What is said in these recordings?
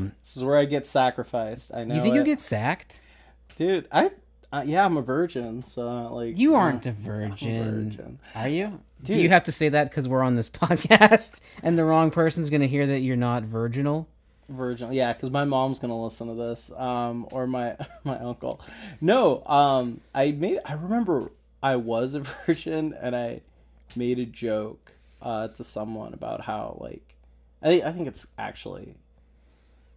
Um, This is where I get sacrificed. I know. you think you it. get sacked? dude? I uh, yeah, I'm a virgin, so like You uh, aren't a virgin. virgin. Are you? Do Dude. you have to say that because we're on this podcast and the wrong person's going to hear that you're not virginal? Virgin, yeah, because my mom's gonna listen to this, um, or my my uncle. No, um, I made. I remember I was a virgin, and I made a joke uh, to someone about how like, I I think it's actually,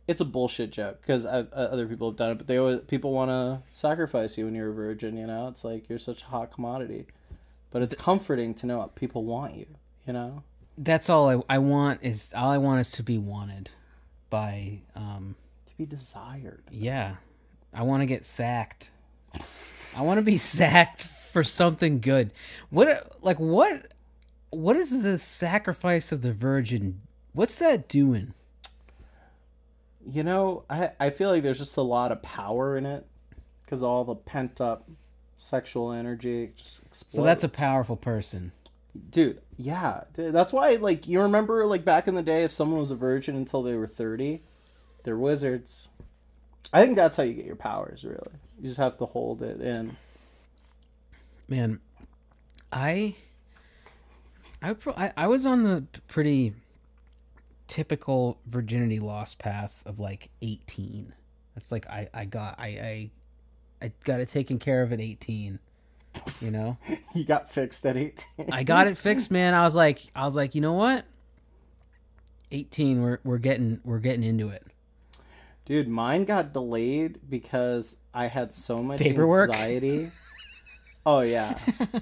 it's a bullshit joke because other people have done it, but they always people want to sacrifice you when you're a virgin. You know, it's like you're such a hot commodity, but it's comforting to know people want you. You know, That's all I, I want is all I want is to be wanted by um to be desired. yeah. I want to get sacked. I want to be sacked for something good. What like what what is the sacrifice of the virgin? What's that doing? You know, I I feel like there's just a lot of power in it because all the pent up sexual energy just explodes. So that's a powerful person. dude. Yeah, that's why. Like you remember, like back in the day, if someone was a virgin until they were thirty, they're wizards. I think that's how you get your powers. Really, you just have to hold it in. Man, I I pro- I, I was on the pretty typical virginity loss path of like 18. That's like I I got I I I got it taken care of at 18. You know? You got fixed at eighteen. I got it fixed, man. I was like I was like, "You know what? 18 we're we're getting we're getting into it." Dude, mine got delayed because I had so much Paperwork? anxiety. Oh yeah.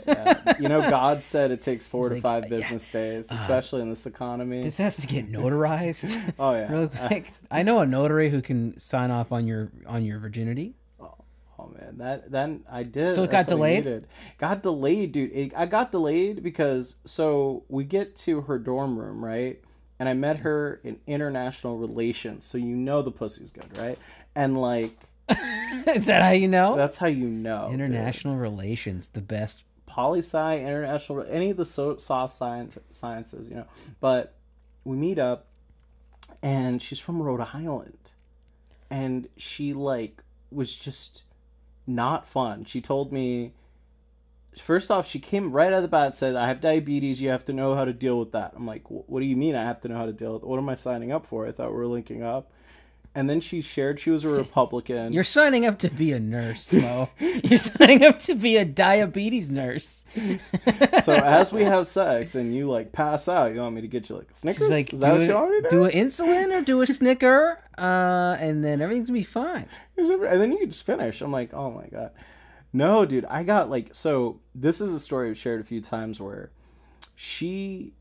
yeah. You know, God said it takes four to like, five uh, yeah. business days, uh, especially in this economy. This has to get notarized. oh yeah. Real quick. I know a notary who can sign off on your on your virginity. Oh, oh man, that then I did. So it That's got delayed? Got delayed, dude. It, I got delayed because so we get to her dorm room, right? And I met her in international relations, so you know the pussy's good, right? And like Is that how you know? that's how you know dude. International relations, the best. poli sci, international, any of the so, soft science sciences, you know. But we meet up, and she's from Rhode Island, and she like was just not fun. She told me. First off, she came right out of the bat and said, "I have diabetes. You have to know how to deal with that." I'm like, "What do you mean? I have to know how to deal with? It? What am I signing up for? I thought we were linking up." And then she shared she was a Republican. You're signing up to be a nurse, Mo. You're signing up to be a diabetes nurse. so as we have sex and you like pass out, you want me to get you like a Snickers? She's like, Is do, that what a, you want me to do? do an insulin or do a Snicker, uh, and then everything's gonna be fine. And then you just finish. I'm like, oh my god. No, dude, I got like so. This is a story I've shared a few times where she,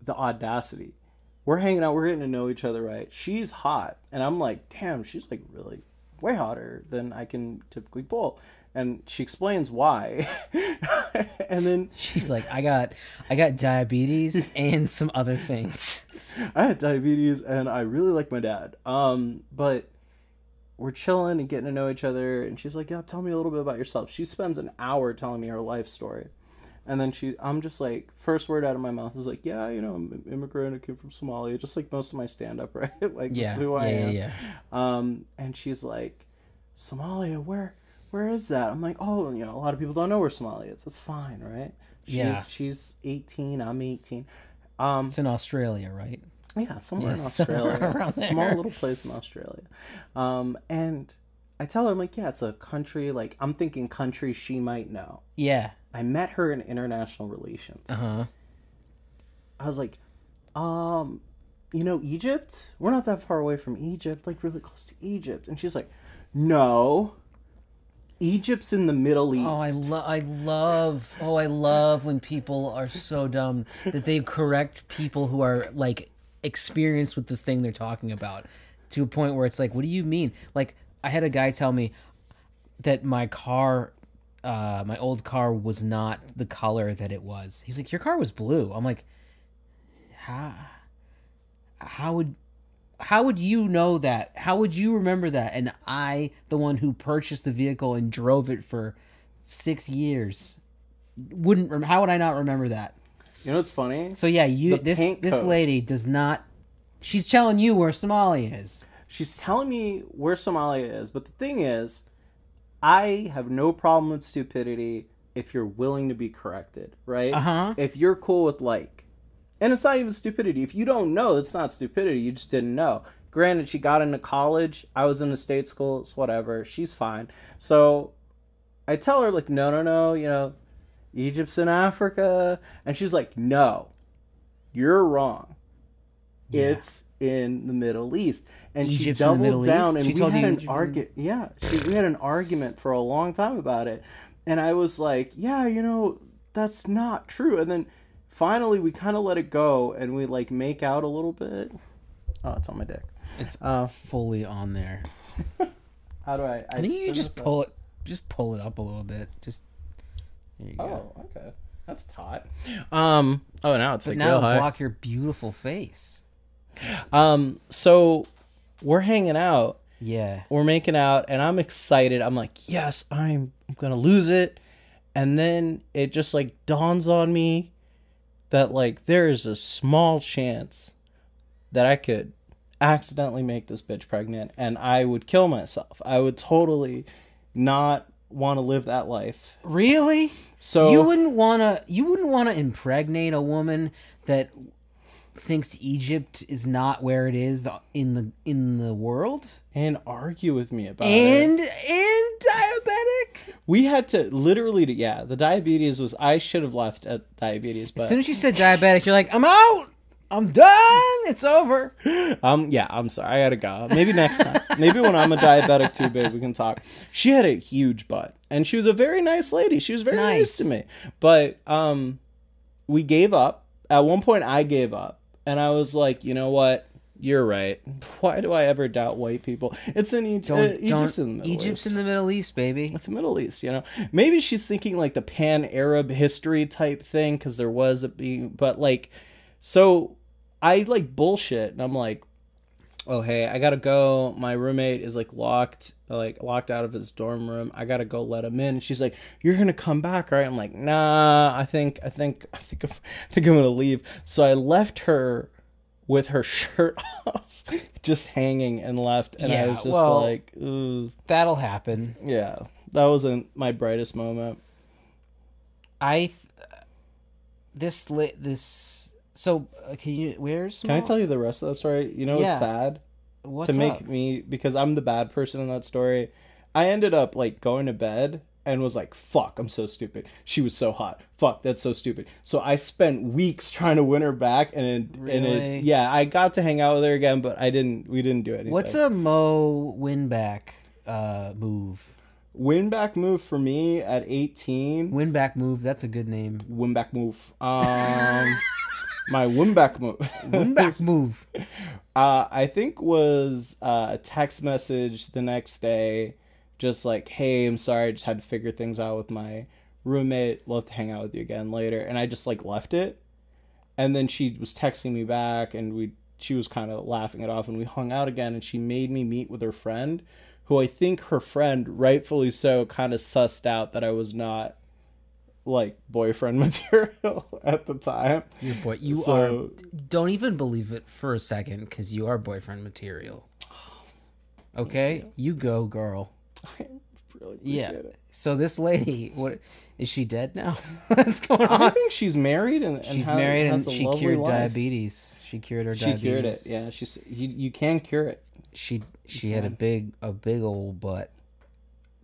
the audacity. We're hanging out. We're getting to know each other, right? She's hot, and I'm like, damn, she's like really way hotter than I can typically pull. And she explains why, and then She's like, I got, I got diabetes and some other things. I had diabetes and I really like my dad. Um, but we're chilling and getting to know each other, and she's like, "Yeah, tell me a little bit about yourself." She spends an hour telling me her life story, and then she, I'm just like, first word out of my mouth is like, "Yeah, you know, I'm an immigrant. I came from Somalia," just like most of my stand up, right? like, Yeah, who I yeah, yeah, am. yeah. Um, and she's like, Somalia, where, where is that? I'm like, oh, you know, a lot of people don't know where Somalia is. It's fine, right? She's, Yeah. She's 18. I'm 18. Um, It's in Australia, right? yeah, somewhere in Yeah, somewhere Australia. a small there. little place in Australia. Um, and I tell her, I'm like, yeah, it's a country. Like, I'm thinking country she might know. Yeah. I met her in international relations. Uh huh. I was like, um, you know, Egypt? We're not that far away from Egypt, like really close to Egypt. And she's like, no. Egypt's in the Middle East. Oh, I love, I love, oh, I love when people are so dumb that they correct people who are like experienced with the thing they're talking about to a point where it's like, what do you mean? Like, I had a guy tell me that my car, uh, my old car was not the color that it was. He's like, your car was blue. I'm like, how, how would, how would you know that? How would you remember that? And I, the one who purchased the vehicle and drove it for six years, wouldn't. Rem- how would I not remember that? You know what's funny? So yeah, you The this this code. lady does not. She's telling you where Somalia is. She's telling me where Somalia is, but the thing is, I have no problem with stupidity if you're willing to be corrected, right? Uh-huh. If you're cool with like, and it's not even stupidity. If you don't know, it's not stupidity. You just didn't know. Granted, she got into college. I was in a state school. It's whatever. She's fine. So I tell her like, no, no, no. You know, Egypt's in Africa, and she's like, no, you're wrong. Yeah. It's in the Middle East, and she Egypt's the doubled down, East? and She we told had you an argument. Yeah, she, we had an argument for a long time about it, and I was like, yeah, you know, that's not true. And then finally, we kind of let it go, and we like make out a little bit. Oh, it's on my dick. It's Uh, fully on there. how do I? I think you just this up? pull it, just pull it up a little bit. Just there you go. Oh, okay, that's hot. Um. Oh, now it's but like now real block your beautiful face. Um. So we're hanging out. Yeah. we're making out and i'm excited i'm like yes i'm, gonna lose it and then it just like dawns on me that like there is a small chance that i could accidentally make this bitch pregnant and i would kill myself i would totally not want to live that life Really? so you wouldn't wanna you wouldn't wanna impregnate a woman that thinks Egypt is not where it is in the in the world? and argue with me about it And and diabetic? we had to literally to, yeah the diabetes was i should have left at diabetes but As soon as you said diabetic, you're like, I'm out. I'm done. It's over. Um, yeah, I'm sorry. I gotta go. Maybe next time. Maybe when I'm a diabetic too big, we can talk. She had a huge butt, and she was a very nice lady. She was very nice, Nice. to me. But um, we gave up. At one point, I gave up, and I was like, you know what? You're right. Why do I ever doubt white people? It's in Egypt. Uh, Egypt's in the Middle Egypt's East. in the Middle East, baby. It's the Middle East, you know. Maybe she's thinking like the pan Arab history type thing because there was a being, but like, so I like bullshit, and I'm like, oh hey, I gotta go. My roommate is like locked, like locked out of his dorm room. I gotta go let him in. And she's like, you're gonna come back, right? I'm like, nah. I think, I think, I think, I'm, I think I'm gonna leave. So I left her with her shirt off, just hanging, and left. And I was just well- like, ooh. That'll happen. Yeah, that wasn't my brightest moment. I th- this lit this so uh, can you where's Can I tell you the rest of that story? You know, Yeah. it's sad what's to make up? me because I'm the bad person in that story. I ended up like going to bed and was like, "Fuck, I'm so stupid." She was so hot. Fuck, that's so stupid. So I spent weeks trying to win her back, and it, and Really? it, yeah, I got to hang out with her again, but I didn't. We didn't do anything. What's a Mo win back uh move? win back move for me at 18? Win back move. That's a good name. Win back move. Um, my win back move. Win back move. Uh, I think was uh, a text message the next day, just like, "Hey, I'm sorry, I just had to figure things out with my roommate. Love to hang out with you again later." And I just like left it, and then she was texting me back, and we she was kind of laughing it off, and we hung out again, and she made me meet with her friend, who I think her friend, rightfully so, kind of sussed out that I was not like boyfriend material at the time. Your boy. You So- are. Don't even believe it for a second, because you are boyfriend material. Okay, you go, girl. I really appreciate Yeah. it. So this lady, what is she dead now? What's going on? I think she's married and, and She's married and she cured life. diabetes. She cured her She diabetes. cured it. Yeah, she's you, you can cure it, She she had a big a big old butt.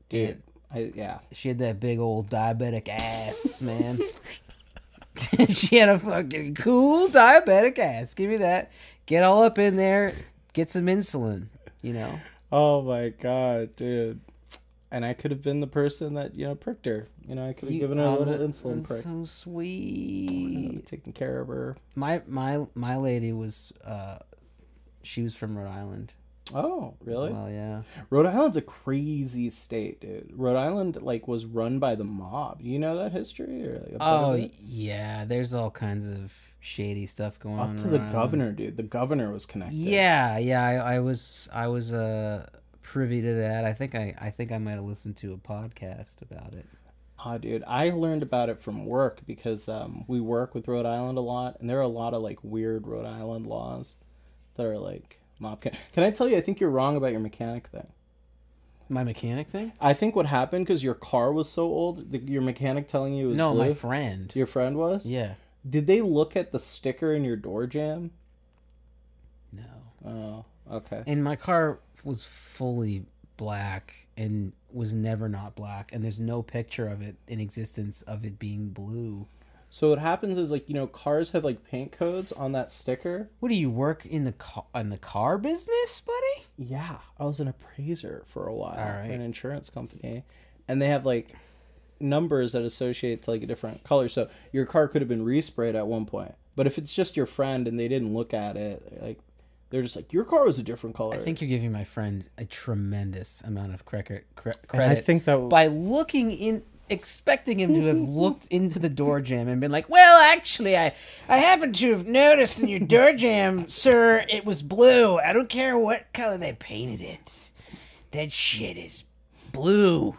dude. I, yeah, She had that big old diabetic ass, man. she had a fucking cool diabetic ass. Give me that. Get all up in there. Get some insulin. You know. Oh my god, dude. And I could have been the person that you know pricked her. You know, I could have You- given her a little that- insulin that's prick, So sweet. taking care of her. My my my lady was uh, she was from Rhode Island. Oh, really? Well, yeah. Rhode Island's a crazy state, dude. Rhode Island like was run by the mob. You know that history? Or, like, Oh yeah. There's all kinds of shady stuff going on. up to the Island. governor, dude. The governor was connected. Yeah, yeah. I, I was I was uh privy to that. I think I I think I might have listened to a podcast about it. Ah, dude, I learned about it from work because um, we work with Rhode Island a lot, and there are a lot of like weird Rhode Island laws that are like Mop can. Can I tell you? I think you're wrong about your mechanic thing. My mechanic thing? I think what happened because your car was so old, the, your mechanic telling you it was No, blue. my friend. Your friend was. Yeah. Did they look at the sticker in your door jam? No. Oh, okay. And my car was fully black and was never not black and there's no picture of it in existence of it being blue. So what happens is like you know cars have like paint codes on that sticker. What do you work in the car in the car business, buddy? Yeah, I was an appraiser for a while, All right. in an insurance company, and they have like numbers that associate to like a different color. So your car could have been resprayed at one point, but if it's just your friend and they didn't look at it, like they're just like your car was a different color. I think you're giving my friend a tremendous amount of credit cre- And credit I think that by looking in expecting him to have looked into the door jam and been like, "Well, actually, I I happen to have noticed in your door jam, sir, it was blue. I don't care what color they painted it. That shit is blue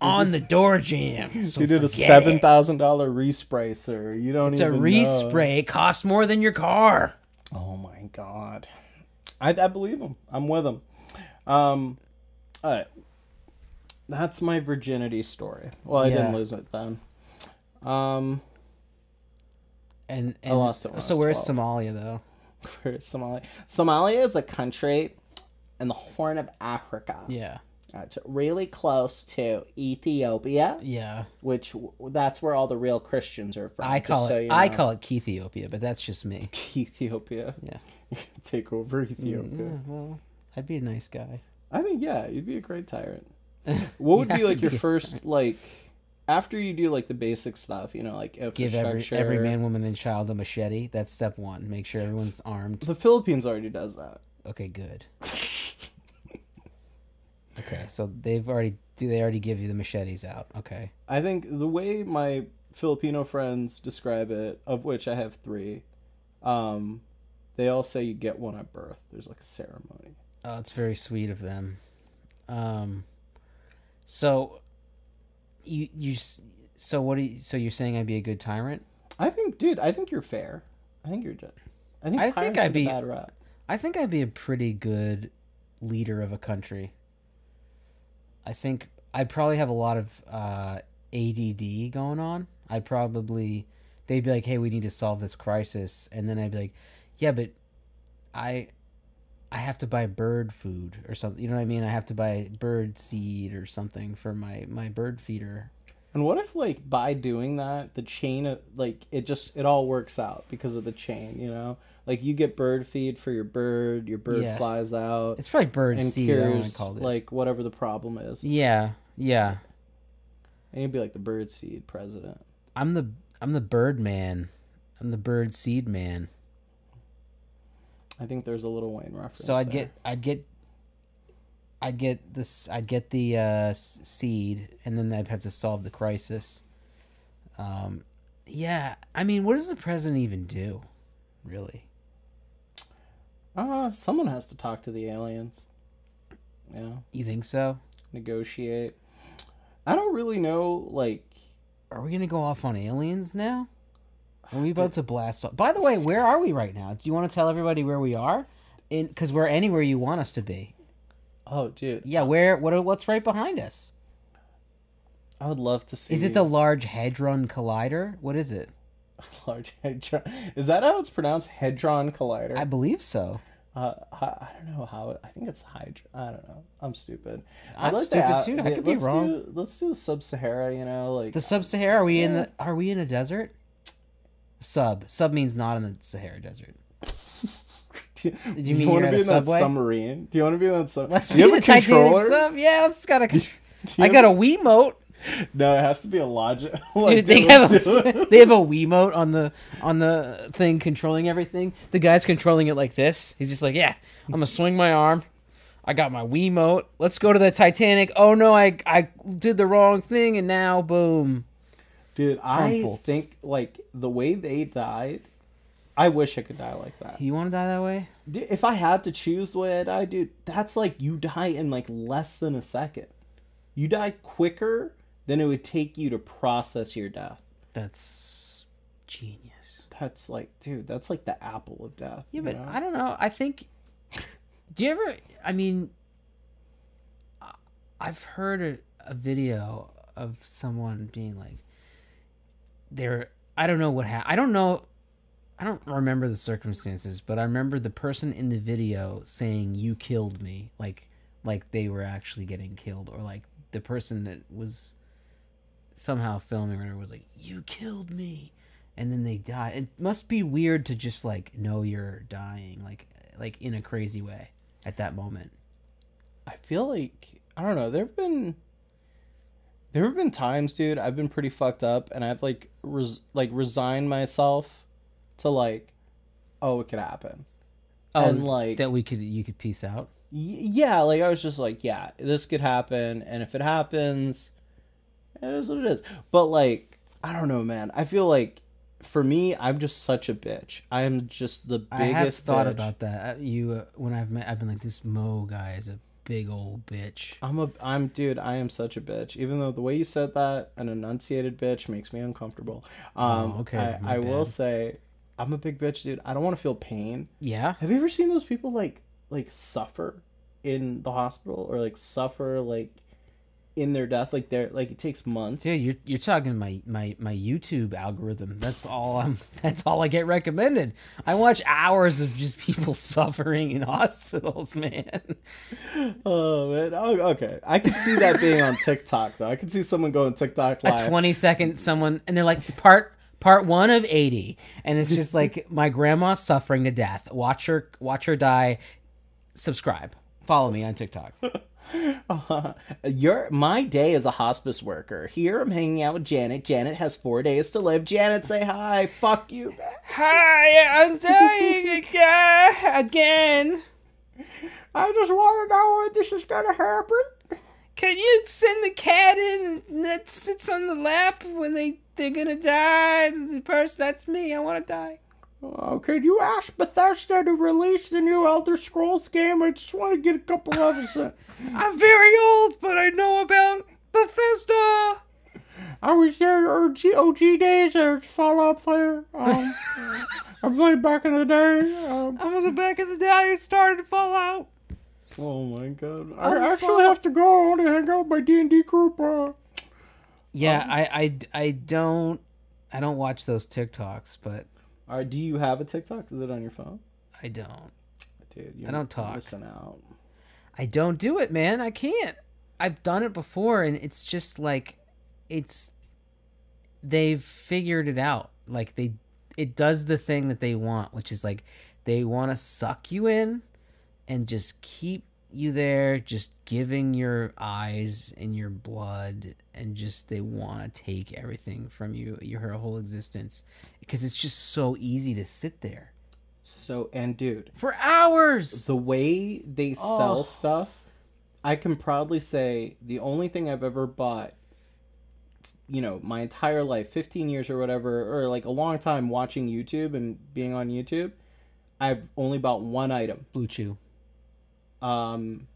on the door jam." So you did a seven thousand dollar respray, sir. You don't It's a even know. respray. It costs more than your car. Oh my god, I, I believe him. I'm with him. Um, all right, that's my virginity story. Well, I didn't lose it then. Um, And, and lost it so where's 12. Somalia though? where's Somalia? Somalia is a country in the Horn of Africa. Yeah, It's really close to Ethiopia, yeah. which that's where all the real Christians are from. I call so it you I call it Ethiopia, but that's just me. Ethiopia. Yeah. Take over Ethiopia. Yeah, well, I'd be a nice guy. I think yeah, you'd be a great tyrant. What would be like your first like after you do like the basic stuff, you know, like Give every every man, woman, and child a machete. That's step one. Make sure everyone's armed. The Philippines already does that. Okay, good. Okay, so they've already do they already give you the machetes out? Okay. I think the way my Filipino friends describe it, of which I have three, um, they all say you get one at birth. There's like a ceremony. Oh, it's very sweet of them. Um, so you you so what do you, so you're saying I'd be a good tyrant? I think, dude, I think you're fair. I think you're just. I think I think I'd be- bad rap. I think I'd be a pretty good leader of a country. I think I'd probably have a lot of uh, ADD going on. I'd probably they'd be like, "Hey, we need to solve this crisis," and then I'd be like, "Yeah, but I I have to buy bird food or something. You know what I mean? I have to buy bird seed or something for my my bird feeder." And what if like by doing that, the chain of like it just it all works out because of the chain, you know? Like you get bird feed for your bird, your bird Yeah. flies out It's probably bird and seed. Know I called it. like whatever the problem is. yeah, yeah. And you'd be like the bird seed president. I'm the I'm the bird man. I'm the bird seed man. I think there's a Lil Wayne reference. So I'd there. get I'd get I'd get this I'd get the uh, seed and then I'd have to solve the crisis. Um, yeah, I mean, what does the president even do? Really? uh someone has to talk to the aliens. Yeah. You think so? Negotiate. I don't really know like Are we gonna go off on aliens now? Are we about to blast off? By the way, where are we right now? Do you want to tell everybody where we are? In because we're anywhere you want us to be. oh dude, Yeah, where? What? What's right behind us? I would love to see Is it the Large Hadron Collider? What is it? large hadron is that how it's pronounced? Hadron Collider? I believe so. Uh, I, I don't know how. I think it's Hydra. I don't know. I'm stupid. I'm to stupid a- too. I could be let's wrong. Do, let's do the Sub-Sahara. You know, like The sub-Sahara? Are we in the? Are we in a desert? Sub. Sub means not in the Sahara Desert. do you, you mean want to be in that submarine? Do you want to be in that sub? Let's do be you the have a Titanic controller? sub. Yeah, it's got a. You I have got a Wiimote, No, it has to be a logic. dude. They have a, they have a Wiimote on the on the thing controlling everything. The guy's controlling it like this. He's just like, yeah, I'm gonna swing my arm. I got my Wiimote. Let's go to the Titanic. Oh no, I I did the wrong thing, and now boom. Dude, I Crumpled. think like the way they died. I wish I could die like that. You want to die that way? Dude, if I had to choose the way I die, dude, that's like you die in like less than a second. You die quicker than it would take you to process your death. That's genius. That's like, dude, that's like the apple of death. Yeah, you but know? I don't know. I think Do you ever? I mean, I- I've heard a, a video of someone being like, "They're." I don't know what happened. I don't know. I don't remember the circumstances, but I remember the person in the video saying, "You killed me," like, like they were actually getting killed, or like the person that was somehow filming it was like, "You killed me," and then they die. It must be weird to just like know you're dying, like, like in a crazy way at that moment. I feel like I don't know. There've been there have been times, dude. I've been pretty fucked up, and I've like res- like resigned myself to like, oh, it could happen. Oh, and like that we could you could piece out. y- yeah, like I was just like, yeah, this could happen, and if it happens, it is what it is. But like, I don't know, man. I feel like for me, I'm just such a bitch. I am just the biggest. I have thought bitch. about that. You uh, when I've met, I've been like, this Mo guy is a big old bitch. I'm a I'm dude, I am such a bitch. Even though the way you said that, an enunciated bitch makes me uncomfortable. Um Oh, okay, I, I will say I'm a big bitch, dude. I don't want to feel pain. Yeah. Have you ever seen those people like like suffer in the hospital or like suffer like in their death? Like they're like it takes months. yeah you're you're talking my my my YouTube algorithm. That's all I'm. That's all I get recommended. I watch hours of just people suffering in hospitals, man. Oh man. Oh, okay. I can see that being on TikTok though. I can see someone going TikTok live. A 20 second someone, and they're like part part one of 80, and it's just like my grandma suffering to death. Watch her watch her die. Subscribe. Follow me on TikTok. Uh, your my day as a hospice worker. Here I'm hanging out with Janet. Janet has four days to live. Janet, say hi. Fuck you. Hi, I'm dying again. Again. I just want to know when this is gonna happen. Can you send the cat in and that sits on the lap when they they're gonna die? The person that's me. I want to die. Oh, could you ask Bethesda to release the new Elder Scrolls game? I just want to get a couple levels in. I'm very old, but I know about Bethesda. I was there in OG, OG days or Fallout player. Um, I played back in the day. Um, I was back in the day. I started to fall out. oh my god! Oh, I actually fuck. have to go. I want to hang out with my D and D group. Uh, Yeah, I, I, I don't I don't watch those TikToks, but do you have a TikTok? Is it on your phone? I don't. Dude, you're I don't talk. Missing out. I don't do it, man. I can't. I've done it before and it's just like it's they've figured it out. Like they it does the thing that they want, which is like they want to suck you in and just keep you there just giving your eyes and your blood and just they want to take everything from you your whole existence because it's just so easy to sit there So and dude, for hours the way they sell Oh. stuff, I can proudly say the only thing I've ever bought, you know, my entire life, 15 years or whatever, or like a long time watching YouTube and being on YouTube, I've only bought one item. BlueChew Um,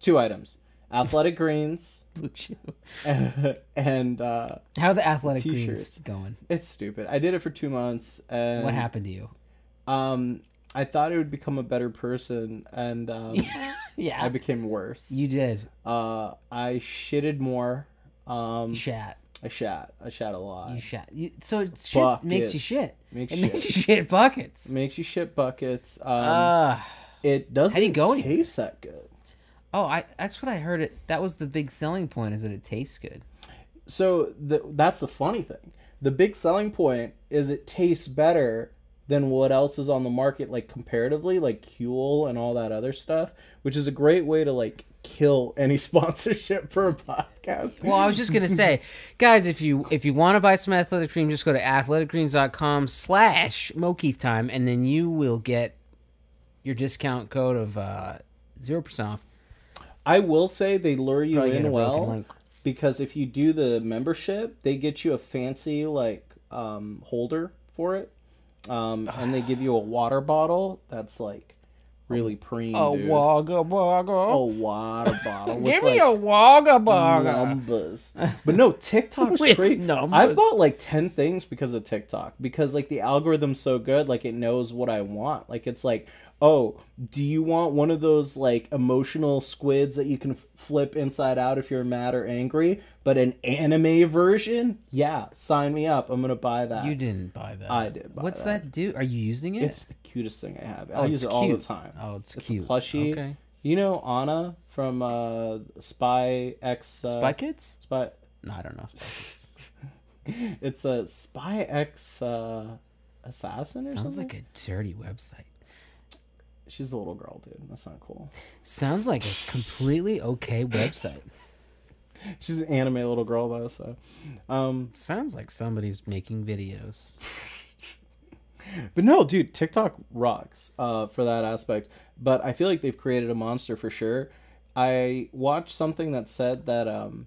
two items. Athletic greens and uh how are the athletic T-shirts. greens going it's stupid. I did it for 2 months and what happened to you Um I thought it would become a better person and um yeah I became worse. you did Uh, I shitted more. Um, you shat I shat. I shat a lot. you shat you, so it shit makes you shit Makes it shit. makes you shit buckets Makes you shit buckets. Um, Ah. It doesn't how do you go taste that good. oh i that's what i heard it that was the big selling point is that it tastes good So the, that's the funny thing. The big selling point is it tastes better than what else is on the market, like comparatively, like Huel and all that other stuff, which is a great way to like kill any sponsorship for a podcast. Well, I was just gonna say, guys, if you if you want to buy some athletic cream, just go to athleticgreens.com slash Mokeith time, and then you will get your discount code of uh, zero percent off. I will say they lure you Probably in well because if you do the membership, they get you a fancy like um, holder for it, um, and they give you a water bottle that's like really preem. dude. wagga wagga. a water bottle. with, Give me like, a wagga wagga. numbers. But no, TikTok's With great. numbers. I've bought like ten things because of TikTok because like the algorithm's so good, like it knows what I want. Like it's like, oh, do you want one of those like emotional squids that you can flip inside out if you're mad or angry, but an anime version? Yeah, sign me up. I'm gonna buy that. You didn't buy that. I did buy What's that. that. do? Are you using it? It's the cutest thing I have. Oh, I use it all the time. oh, it's, It's cute. a plushie. Okay. You know Anya from uh, Spy X. Uh, Spy Kids? Spy. No, I don't know. Spy Kids. It's a Spy X uh, assassin or Sounds something. like a dirty website. She's a little girl, dude. That's not cool. Sounds like a completely okay website. She's an anime little girl though, so. Um, Sounds like somebody's making videos. but no, dude, TikTok rocks uh, for that aspect. But I feel like they've created a monster for sure. I watched something that said that um,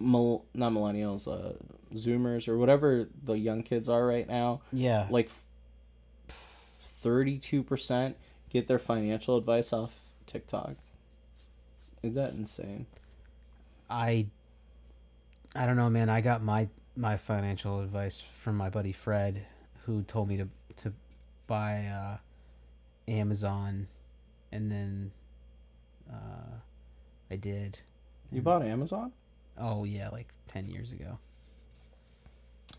mil- not millennials, uh, Zoomers or whatever the young kids are right now, Yeah. like thirty-two percent get their financial advice off TikTok. Is that insane? I I don't know, man. I got my my financial advice from my buddy Fred, who told me to to buy uh, Amazon, and then uh, I did. You bought Amazon? Oh yeah, like ten years ago.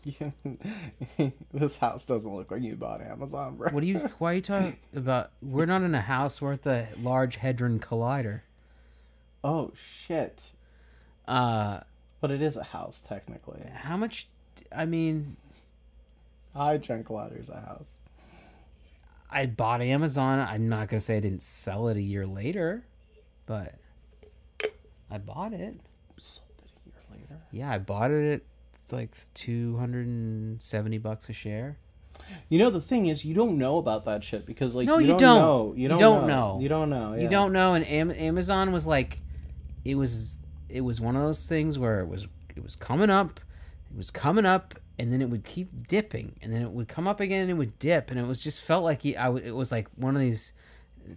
this house doesn't look like you bought Amazon, bro. What do you? Why are you talking about? We're not in a house. We're at the Large Hadron Collider. Oh shit! Uh, But it is a house technically. how much? I mean, Hydrogen Collider's a house. I bought Amazon. I'm not gonna say I didn't sell it a year later, but I bought it. Sold it a year later. Yeah, I bought it at it's like two hundred and seventy bucks a share. You know the thing is, you don't know about that shit because like No, you, you don't, don't. know. You You don't, don't know. know. You don't know. You don't know, and Am- Amazon was like, it was it was one of those things where it was it was coming up, it was coming up, and then it would keep dipping, and then it would come up again, and it would dip, and it was just felt like he, I w- it was like one of these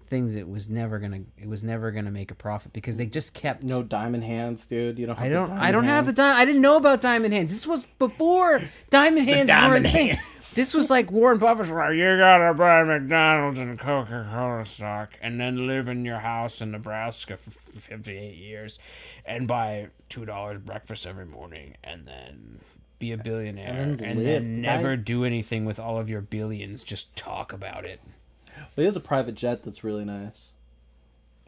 things it was never gonna it was never gonna make a profit because they just kept No diamond hands, dude. You don't. Have I don't. I don't have the hands. diamond. I didn't know about diamond hands. This was before diamond hands were a diamond thing. This was like Warren Buffett's like, you gotta buy McDonald's and Coca Cola stock, and then live in your house in Nebraska for fifty-eight years, and buy two dollars breakfast every morning, and then be a billionaire, and And then, never I- do anything with all of your billions. Just talk about it. But he has a private jet that's really nice.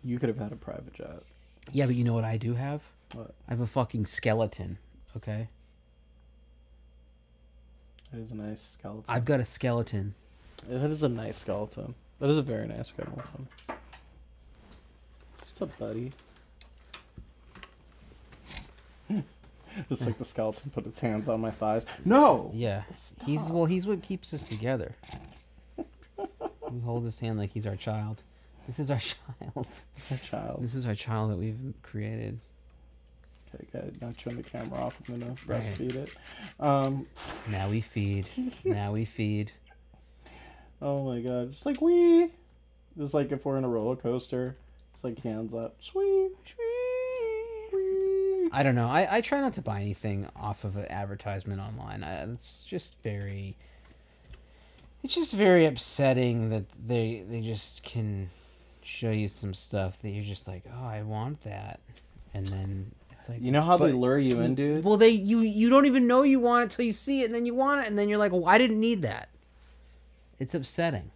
You could have had a private jet. Yeah, but you know what I do have? What? I have a fucking skeleton. Okay, It is a nice skeleton. I've got a skeleton. That is a nice skeleton. That is a very nice skeleton. What's up, buddy? Just like the skeleton put its hands on my thighs. No! Yeah, he's well. He's what keeps us together. We hold his hand like he's our child. This is our child. It's a child. This is our child that we've created. Okay, good. Now turn the camera off. I'm gonna Right. breastfeed it. Um, Now we feed. now we feed. oh my god. Just like we. Just like if we're in a roller coaster. It's like hands up. Sweet. I don't know. I, I try not to buy anything off of an advertisement online. I, it's just very. It's just very upsetting that they they just can show you some stuff that you're just like, oh, I want that, and then it's like, You know how they lure you in, dude? Well, they you you don't even know you want it till you see it, and then you want it, and then you're like, well, I didn't need that. It's upsetting.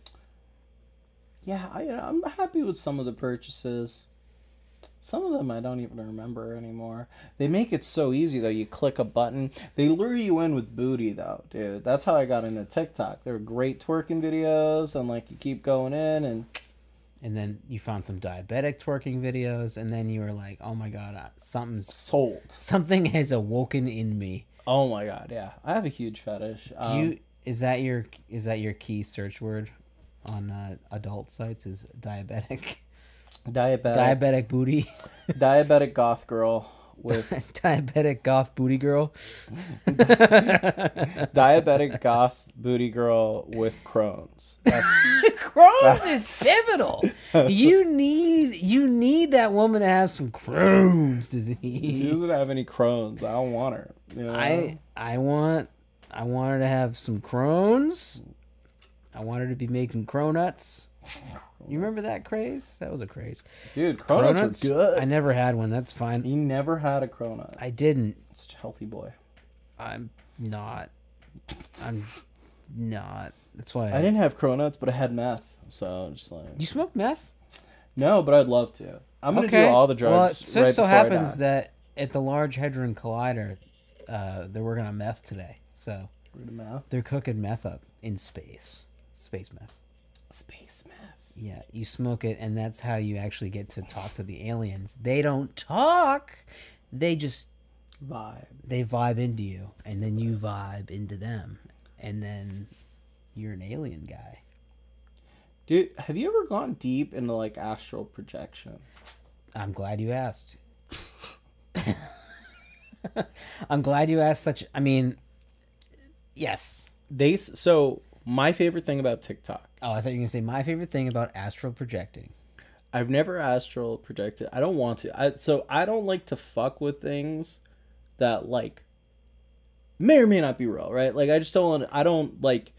Yeah, I, I'm happy with some of the purchases. Some of them I don't even remember anymore. They make it so easy though. You click a button. They lure you in with booty though, dude. That's how I got into TikTok. They're great twerking videos, and like you keep going in, and And then you found some diabetic twerking videos, and then you were like, oh my god, something's sold. something has awoken in me. Oh my god, yeah. I have a huge fetish. Do Um, you is that your is that your key search word on uh, adult sites? Is diabetic diabetic diabetic booty diabetic goth girl with diabetic goth booty girl? diabetic goth booty girl with Crohn's. Crohn's is pivotal. You need you need that woman to have some Crohn's disease. she doesn't have any Crohn's. I don't want her. You know? I I want I want her to have some Crohn's. I want her to be making cronuts. You remember that craze? That was a craze. dude? Cronuts, Cronuts? were good. I never had one. That's fine. he never had a cronut. I didn't. It's a healthy boy. I'm not. I'm not. That's why. I didn't have cronuts, but I had meth. So just like you smoke meth? no, but I'd love to. I'm gonna okay. do all the drugs. Well, it just right so before I happens die. that at the Large Hadron Collider, uh, they're working on meth today. So meth. they're cooking meth up in space. Space meth. Space meth. Yeah, you smoke it, and that's how you actually get to talk to the aliens. They don't talk; they just Vibe. they vibe into you, and then you vibe into them, and then you're an alien guy. Dude, have you ever gone deep into like astral projection? I'm glad you asked. I'm glad you asked such. I mean, yes. They so my favorite thing about TikTok. Oh, I thought you were gonna say my favorite thing about astral projecting. I've never astral projected. I don't want to. I so I don't like to fuck with things that like may or may not be real, right? Like I just don't want. I don't like.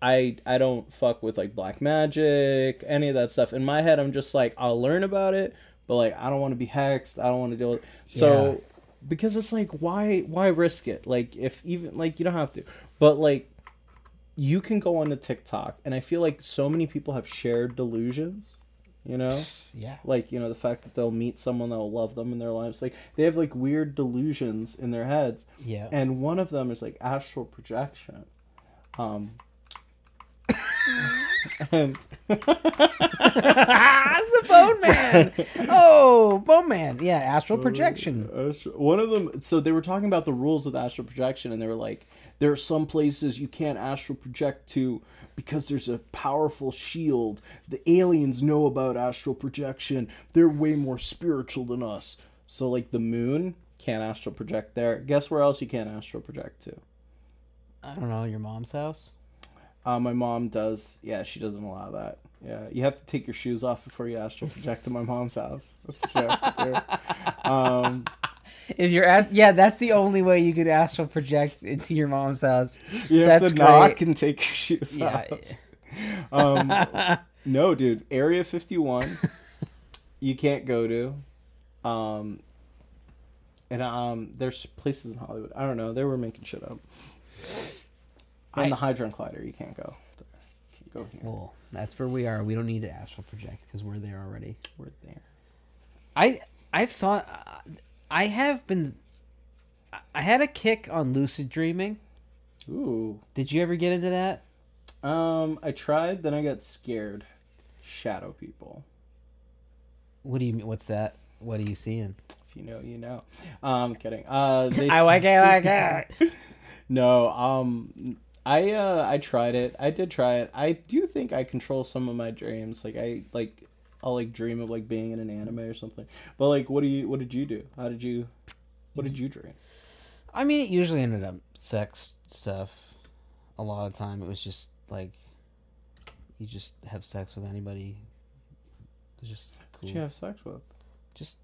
I I don't fuck with like black magic, any of that stuff. In my head, I'm just like I'll learn about it, but like I don't want to be hexed. I don't want to deal with. So because it's like why why risk it? Like if even like you don't have to, but like you can go on to TikTok, and I feel like so many people have shared delusions. You know, Yeah. like you know the fact that they'll meet someone that will love them in their lives. Like they have like weird delusions in their heads, Yeah. and one of them is like astral projection. Um, and it's a bone man. oh, bone man. Yeah, astral projection. one of them. So they were talking about the rules of astral projection, and they were like, there are some places you can't astral project to because there's a powerful shield. The aliens know about astral projection. They're way more spiritual than us. So like the moon can't astral project there. Guess where else you can't astral project to? I don't know your mom's house. Uh, my mom does. Yeah, she doesn't allow that. Yeah, you have to take your shoes off before you astral project to my mom's house. That's what you have to do. Um, If you're ast- yeah, that's the only way you could astral project into your mom's house. you have That's to knock great. and take your shoes Yeah. off. Um, no, dude. Area 51, you can't go to. Um, and um, there's places in Hollywood. I don't know. They were making shit up. And I- the Hydron Collider, you can't go. Can't go here. Well, that's where we are. We don't need to astral project because we're there already. We're there. I I've thought I have been. I had a kick on lucid dreaming. Ooh. Did you ever get into that? Um, I tried, then I got scared. Shadow people. What do you mean? What's that? What are you seeing? If you know, you know. Um, kidding. Uh, they I like it like it. No, um I uh I tried it. I did try it. I do think I control some of my dreams. Like I like I'll like dream of like being in an anime or something. But like what do you what did you do? How did you what did you dream? I mean, it usually ended up sex stuff. A lot of the time, it was just like you just have sex with anybody. It's just cool. Did you have sex with? Just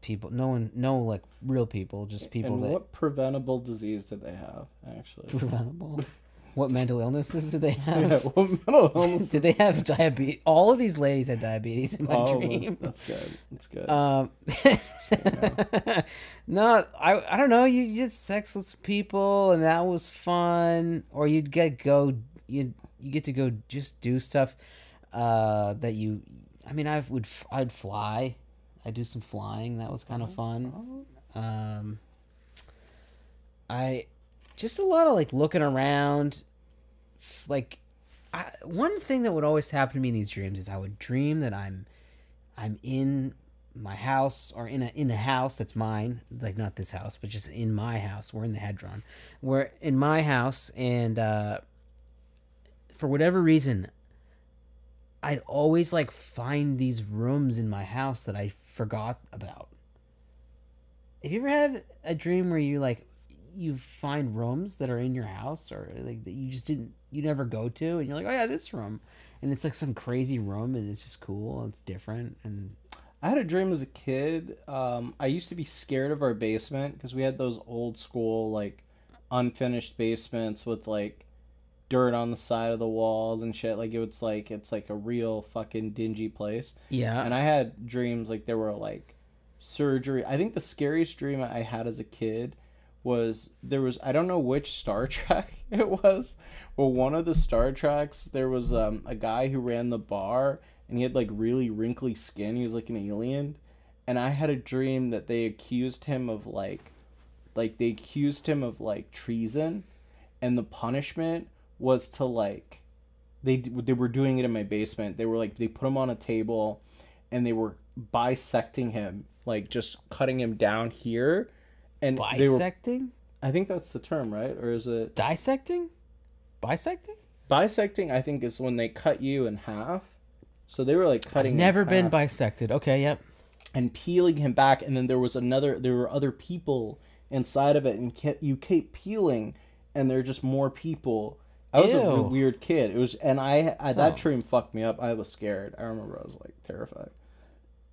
people. No one. No like real people. Just people and that what preventable disease did they have, actually? preventable. what mental illnesses did they have? yeah, what mental illness? Did they have diabetes? All of these ladies had diabetes in my Oh, dream. that's good. That's good. Um, no, I I don't know. You just sex with people, and that was fun. Or you'd get go you you get to go just do stuff uh, that you. I mean, I would I'd fly. I do some flying. That was kind of fun. Um, I just a lot of like looking around, like. I, one thing that would always happen to me in these dreams is I would dream that I'm I'm in my house or in a in a house that's mine, like not this house, but just in my house. We're in the Hedron. We're in my house, and uh, for whatever reason, I'd always like find these rooms in my house that I forgot about. Have you ever had a dream where you like you find rooms that are in your house or like that you just didn't you never go to and you're like oh yeah this room and it's like some crazy room and it's just cool and it's different and I had a dream as a kid. Um, I used to be scared of our basement because we had those old school like unfinished basements with like dirt on the side of the walls and shit. Like it was like it's like a real fucking dingy place. Yeah. And I had dreams like there were like surgery. I think the scariest dream I had as a kid was there was I don't know which Star Trek it was, but one of the Star Treks there was um, a guy who ran the bar and he had like really wrinkly skin. He was like an alien, and I had a dream that they accused him of like, like they accused him of like treason, and the punishment was to like, they they were doing it in my basement. They were like they put him on a table, and they were bisecting him, like just cutting him down here, and they were. Bisecting? I think that's the term, right? Or is it Dissecting? Bisecting? bisecting? I think is when they cut you in half. So they were like I've cutting. in never been bisected. Okay, yep. and peeling him back and then there was another there were other people inside of it and kept, you keep peeling and there are just more people i was a Ew. re- weird kid it was and i, I that dream fucked me up i was scared i remember i was like terrified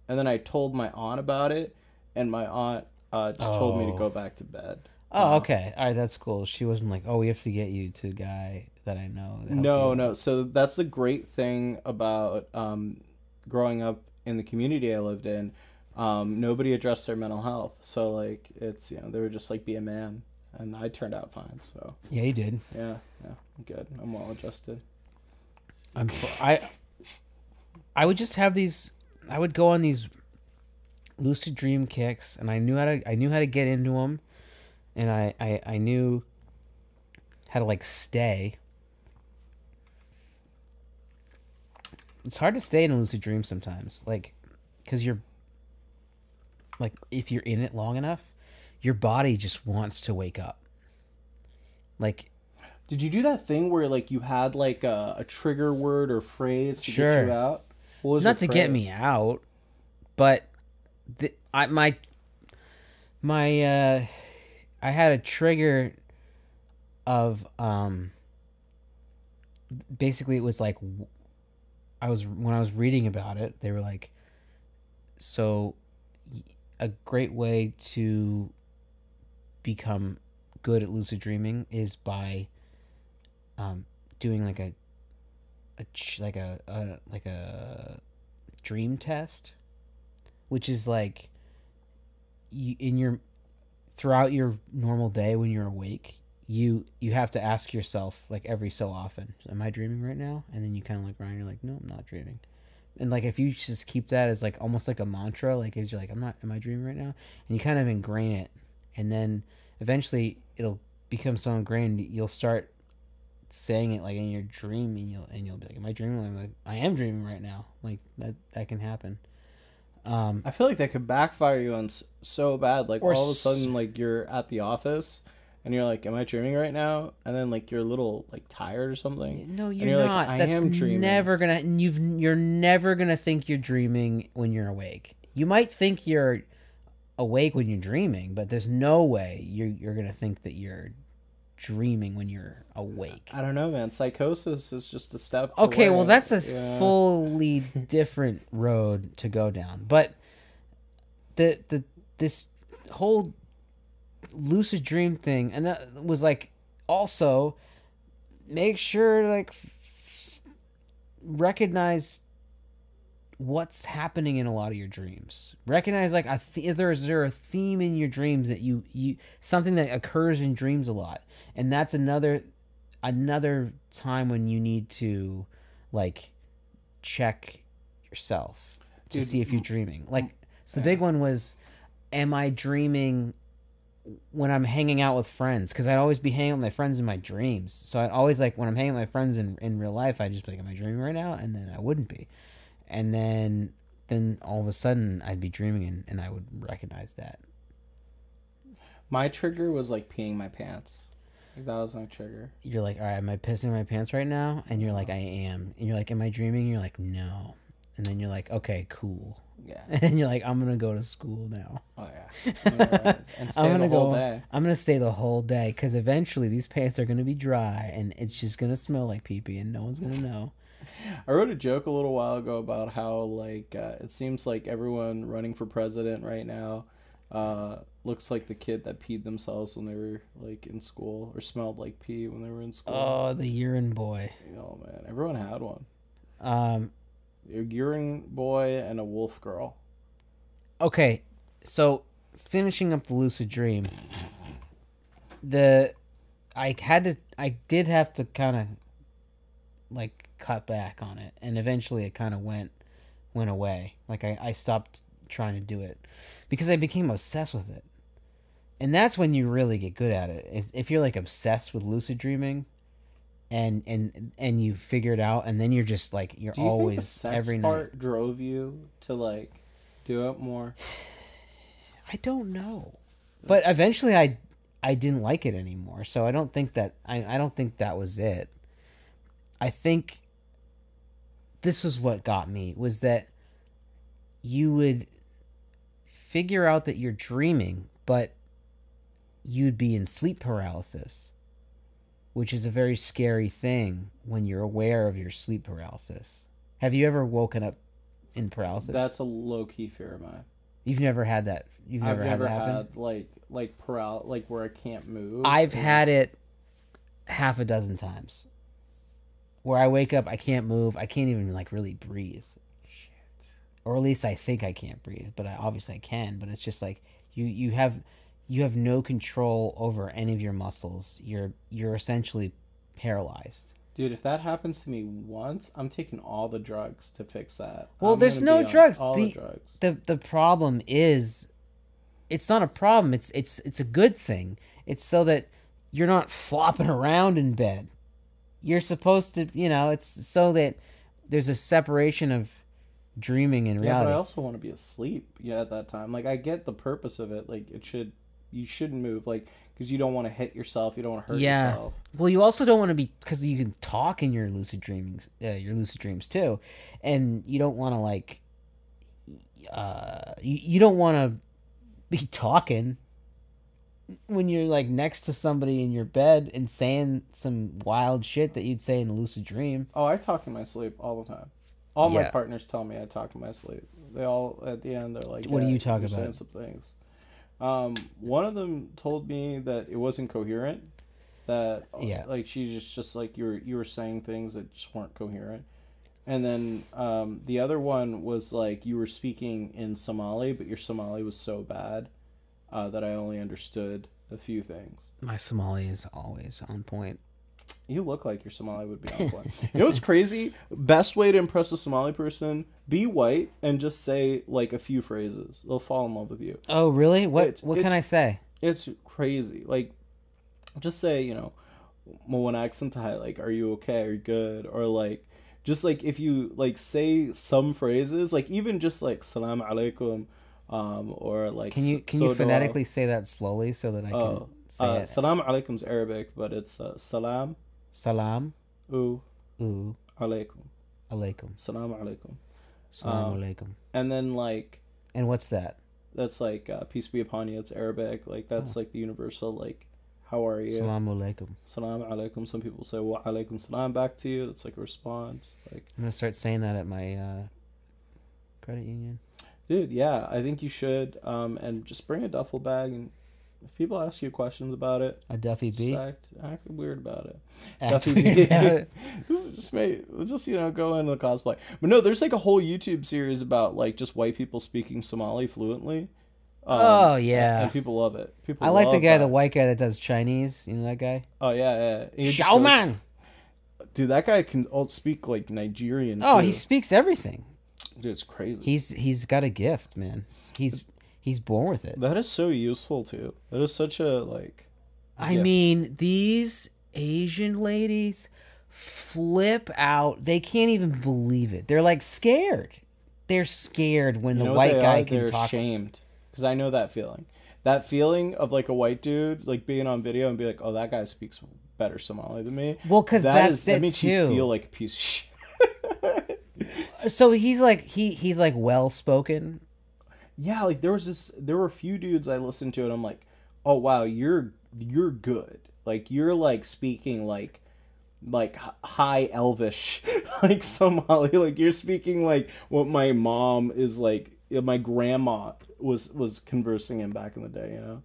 and then i told my aunt about it and my aunt uh, just told me to Oh. go back to bed Oh, okay. All right, that's cool. She wasn't like, "Oh, we have to get you to a guy that I know." no you." no so that's the great thing about um, growing up in the community i lived in um, nobody addressed their mental health so like it's you know they were just like be a man and i turned out fine so Yeah, you did. yeah yeah I'm good i'm well adjusted I'm. I. I would just have these. I would go on these lucid dream kicks, and I knew how to. I knew how to get into them, and I. I, I knew how to like stay. It's hard to stay in a lucid dream sometimes, like, because you're. Like, if you're in it long enough, your body just wants to wake up. Like, did you do that thing where like you had like a, a trigger word or phrase to get you out what was not to your get me out, but I my my uh I had a trigger of um basically it was like I was when I was reading about it they were like so a great way to become good at lucid dreaming is by um doing like a a like a, a like a dream test which is like you in your throughout your normal day when you're awake you you have to ask yourself like every so often am i dreaming right now? And then you kind of like ryan you're like no i'm not dreaming. And like if you just keep that as like almost like a mantra like as you're like i'm not am i dreaming right now? And you kind of ingrain it. And then eventually it'll become so ingrained you'll start saying it like in your dream and you'll and you'll be like am i dreaming? I'm like i am dreaming right now. Like that that can happen um i feel like that could backfire you on s- so bad like all of a sudden like you're at the office and you're like am i dreaming right now and then like you're a little like tired or something No, you're, you're like, not. "I That's am dreaming." never gonna. And You've you're never gonna think you're dreaming when you're awake. You might think you're awake when you're dreaming, but there's no way you're you're gonna think that you're dreaming when you're awake. i don't know man psychosis is just a step Okay, well that's a Yeah. fully different road to go down. But the the this whole lucid dream thing and that was like also make sure like f- recognize what's happening in a lot of your dreams. Recognize like a th- there is there a theme in your dreams that you you something that occurs in dreams a lot, and that's another another time when you need to like check yourself to Dude, see if you're dreaming. Like so the big one was am I dreaming when I'm hanging out with friends because I'd always be hanging out with my friends in my dreams. So I'd always like when I'm hanging with my friends in, in real life, I'd just be like, "Am I dreaming right now?" And then I wouldn't be, and then then all of a sudden I'd be dreaming and, and I would recognize that. my trigger was like peeing my pants like, that was my trigger You're like, "All right, am I pissing my pants right now?" And you're like, uh-huh. "I am." And you're like, "Am I dreaming?" And you're like, "No." And then you're like, "Okay, cool." yeah And you're like, "I'm gonna go to school now." oh yeah and stay I'm gonna whole go. day I'm gonna stay the whole day because eventually these pants are gonna be dry and it's just gonna smell like pee pee and no one's gonna know. I wrote a joke a little while ago about how like uh, it seems like everyone running for president right now uh, looks like the kid that peed themselves when they were like in school or smelled like pee when they were in school. Oh, the urine boy. oh man, everyone had one. Um, A urine boy and a wolf girl. okay, so finishing up the lucid dream, the I had to, I did have to kind of like cut back on it, and eventually it kind of went went away. Like I, I stopped trying to do it because I became obsessed with it, and that's when you really get good at it. If, if you're like obsessed with lucid dreaming. And, and and you figure it out, and then you're just like you're you always think the sex every night. drove you to like do it more? I don't know. But eventually I I didn't like it anymore. So I don't think that I, I don't think that was it. I think this was what got me was that you would figure out that you're dreaming, but you'd be in sleep paralysis, which is a very scary thing when you're aware of your sleep paralysis. Have you ever woken up in paralysis? That's a low key fear of mine. You've never had that. You've never, I've never had that happen. had like like paral like where I can't move. I've or- had it half a dozen times. Where I wake up, I can't move, I can't even like really breathe. Or at least I think I can't breathe, but I obviously I can, but it's just like you you have you have no control over any of your muscles. You're you're essentially paralyzed. Dude, if that happens to me once, I'm taking all the drugs to fix that. Well, I'm there's no drugs. All The- the drugs. The the problem is it's not a problem. It's it's it's a good thing. It's so that you're not flopping around in bed. You're supposed to, you know, it's so that there's a separation of dreaming and Yeah, but I also want to be asleep. Yeah, at that time, like I get the purpose of it. Like it should, you shouldn't move, like because you don't want to hit yourself. You don't want to hurt Yeah. yourself. Well, you also don't want to be because you can talk in your lucid dreams, uh, your lucid dreams too, and you don't want to like, uh, you, you don't want to be talking when you're like next to somebody in your bed and saying some wild shit that you'd say in a lucid dream. Oh, I talk in my sleep all the time. All my partners tell me I talk in my sleep. They all at the end they're like, What do "Yeah, you talk about?" Some things. Um, one of them told me that it wasn't coherent. That Yeah. like she just just like you were you were saying things that just weren't coherent. And then um, the other one was like you were speaking in Somali, but your Somali was so bad uh, that I only understood a few things. My Somali is always on point. You look like your Somali would be on point. you know what's crazy? Best way to impress a Somali person: be white and just say like a few phrases. They'll fall in love with you. Oh, really? What It's- what can I say? It's crazy. Like, just say you know, one accent high. Like, are you okay? Are you good? Or like, just like if you like say some phrases, like even just like salam alaikum, um, or like Can you can you so I. phonetically say that slowly so that I can Oh, say uh, it? salam alaikum's Arabic, but it's uh, salam Salam, u ooh, alaikum. alaikum, Salam alaikum. salam Um, alaikum. And then like And what's that? that's like uh, peace be upon you. It's Arabic. Like that's like the universal like how are you? Salam alaikum. Salam alaikum. Some people say wa alaikum salam back to you. That's like a response. Like I'm gonna start saying that at my uh, credit union. Dude, yeah, I think you should. Um, and just bring a duffel bag and. If people ask you questions about it, A Duffy B. act, act weird about it. Act Duffy B. just, just make, just you know, go into the cosplay. But no, there's like a whole YouTube series about like just white people speaking Somali fluently. Um, Oh, yeah. and people love it. People. I like the guy, that. the white guy that does Chinese. You know that guy? Oh yeah, yeah. He just goes- Shaoman. dude, that guy can all speak like Nigerian. Oh, too. he speaks everything. Dude, it's crazy. He's he's got a gift, man. He's he's born with it. that is so useful too. That is such a like. I gift. mean, these Asian ladies flip out. They can't even believe it. They're like scared. They're scared when You the white guy are? can They're talk. ashamed because I know that feeling. That feeling of like a white dude like being on video and be like, "Oh, that guy speaks better Somali than me." Well, 'cause That that's is- that makes too. you feel like a piece of shit. So he's like he he's like well spoken. yeah, like there was this. There were a few dudes I listened to, and I'm like, "Oh wow, you're you're good. Like you're like speaking like." like high elvish like somali like you're speaking like what my mom is like my grandma was was conversing in back in the day. You know,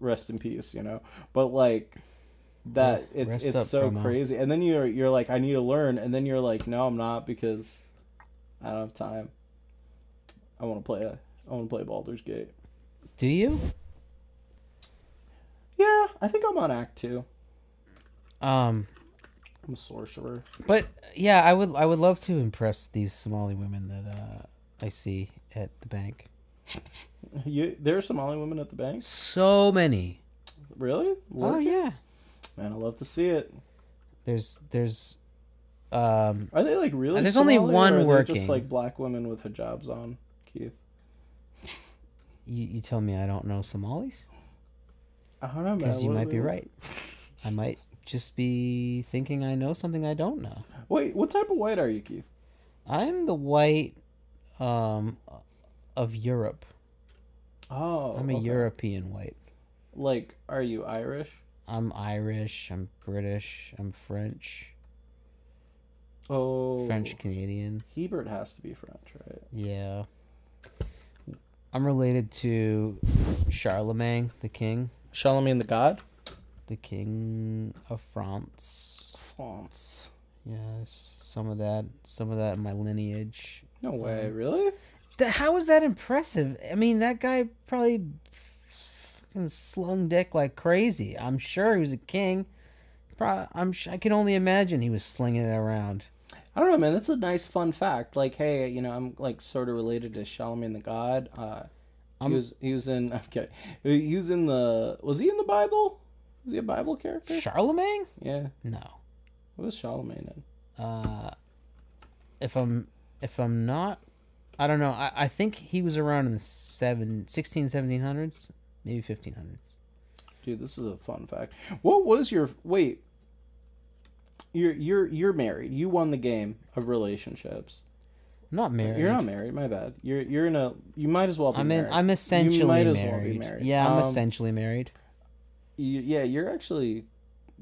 rest in peace. You know, but like that it's rest it's so Promo. crazy. And then you're you're like, I need to learn, and then you're like, no, I'm not because I don't have time. I want to play a I want to play Baldur's Gate. Do you? Yeah, I think I'm on Act Two. Um, I'm a sorcerer. but yeah, I would I would love to impress these Somali women that uh, I see at the bank. You there are Somali women at the bank? So many. Really? Oh yeah. Man, I love to see it. There's there's um Are they like really? There's only one or are they working. Just like black women with hijabs on, Keith. you, you tell me I don't know Somalis I don't know, because you might be right. I might just be thinking I know something I don't know. Wait, what type of white are you, Keith? I'm the white um of Europe. Oh, I'm a okay. European white. Like, are you Irish? I'm Irish, I'm British, I'm French, Oh, French Canadian. Hebert has to be French, right? Yeah. I'm related to Charlemagne, the king, Charlemagne the God. the king of France. France. Yes, some of that, some of that in my lineage. No way, Uh-huh. really? That, how is that impressive? I mean, that guy probably fucking slung dick like crazy. I'm sure he was a king. Pro- I'm I can only imagine he was slinging it around. I don't know, man. That's a nice, fun fact. Like, hey, you know, I'm like sort of related to Charlemagne the God. Uh, he was he was in. I'm kidding. He was in the. Was he in the Bible? Was he a Bible character? Charlemagne? Yeah. No. What was Charlemagne in? Uh, if I'm if I'm not, I don't know. I, I think he was around in the seven, 16, 1700s, maybe 1500s. Dude, this is a fun fact. What was your wait? You're you're you're married. You won the game of relationships. I'm not married. You're not married. My bad. You're you're in a. You might as well be I'm in. married. I'm essentially you might as married. well be married. Yeah, I'm Um, essentially married. you- yeah, you're actually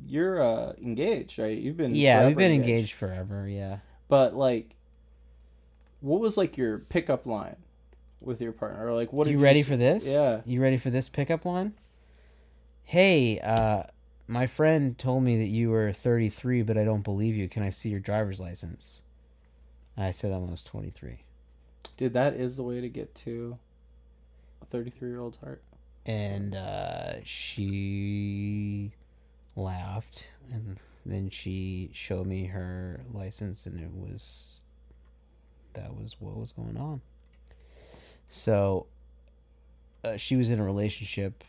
you're uh engaged, right? You've been Yeah, we've been engaged. forever. Yeah. But like, what was like your pickup line with your partner? Or like, what? Are you ready s- for this? Yeah. You ready for this pickup line? Hey, uh, my friend told me that you were 33, but I don't believe you. Can I see your driver's license? I said that when I was 23. Dude, that is the way to get to a 33 year old's heart. and uh, she laughed and then she showed me her license and it was that was what was going on so uh, she was in a relationship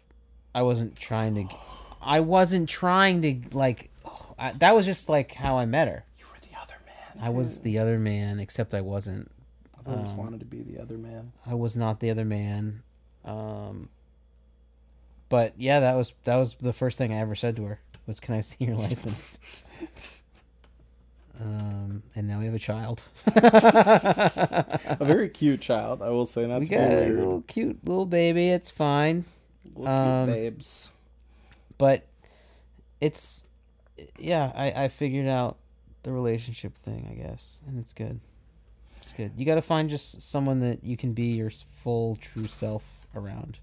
i wasn't trying to i wasn't trying to like I, that was just like how i met her You were the other man. i was the other man except i wasn't I always um, wanted to be the other man. I was not the other man. Um, but yeah, that was that was the first thing I ever said to her was, "Can I see your license?" um, and now we have a child. A very cute child, I will say. Not we got a weird. little cute little baby. It's fine, Little um, cute babes. but it's yeah. I I figured out the relationship thing, I guess, and it's good. It's good. You got to find just someone that you can be your full true self around.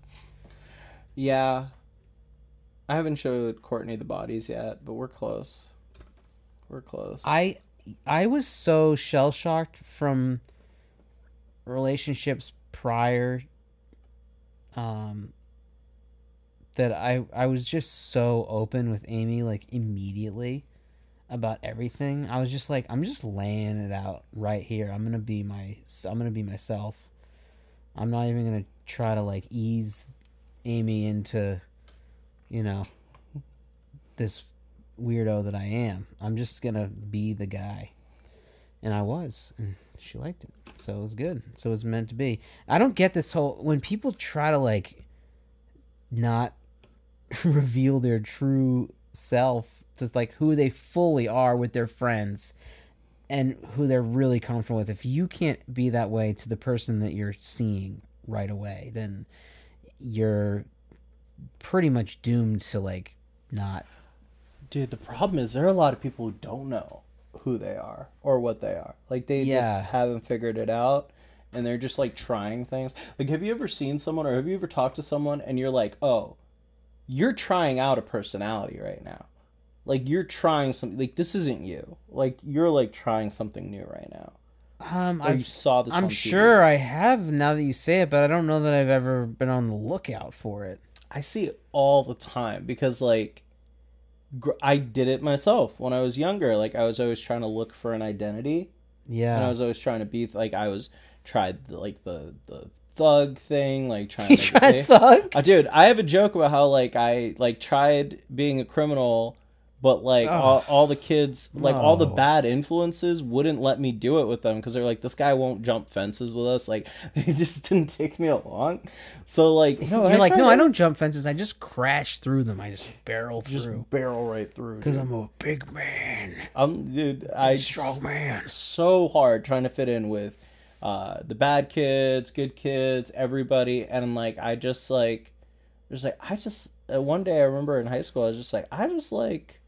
Yeah. I haven't showed Courtney the bodies yet, but we're close. We're close. I I was so shell shocked from relationships prior um that I I was just so open with Amy like immediately about everything. I was just like I'm just laying it out right here. I'm going to be my I'm going to be myself. I'm not even going to try to like ease Amy into you know this weirdo that I am. I'm just gonna be the guy. And I was. And she liked it. So it was good. So it was meant to be. I don't get this whole when people try to like not reveal their true self to like who they fully are with their friends and who they're really comfortable with. If you can't be that way to the person that you're seeing right away, then you're pretty much doomed to like not Dude, the problem is there are a lot of people who don't know who they are or what they are. Like they Yeah. just haven't figured it out. and they're just like trying things. Like, have you ever seen someone or have you ever talked to someone and you're like, oh, you're trying out a personality right now. Like you're trying something. Like this isn't you. Like you're like trying something new right now. Um, I've, saw this. I'm sure I have now that you say it, but I don't know that I've ever been on the lookout for it. I see it all the time because like I did it myself when I was younger. Like I was always trying to look for an identity, Yeah. and I was always trying to be like I was tried the, like the the thug thing, like trying You to make- thug? Uh, dude, I have a joke about how like I like tried being a criminal, but like all, all the kids, like all the bad influences, wouldn't let me do it with them because they're like, this guy won't jump fences with us. Like they just didn't take me along. So like, no, You're like, no, I don't jump fences. I just crash through them. I just barrel through just barrel right through. Because. I'm a big man, I'm dude. I strong man. so hard trying to fit in with uh the bad kids, good kids, everybody, and like I just like, just like I just uh, one day I remember in high school I was just like I just like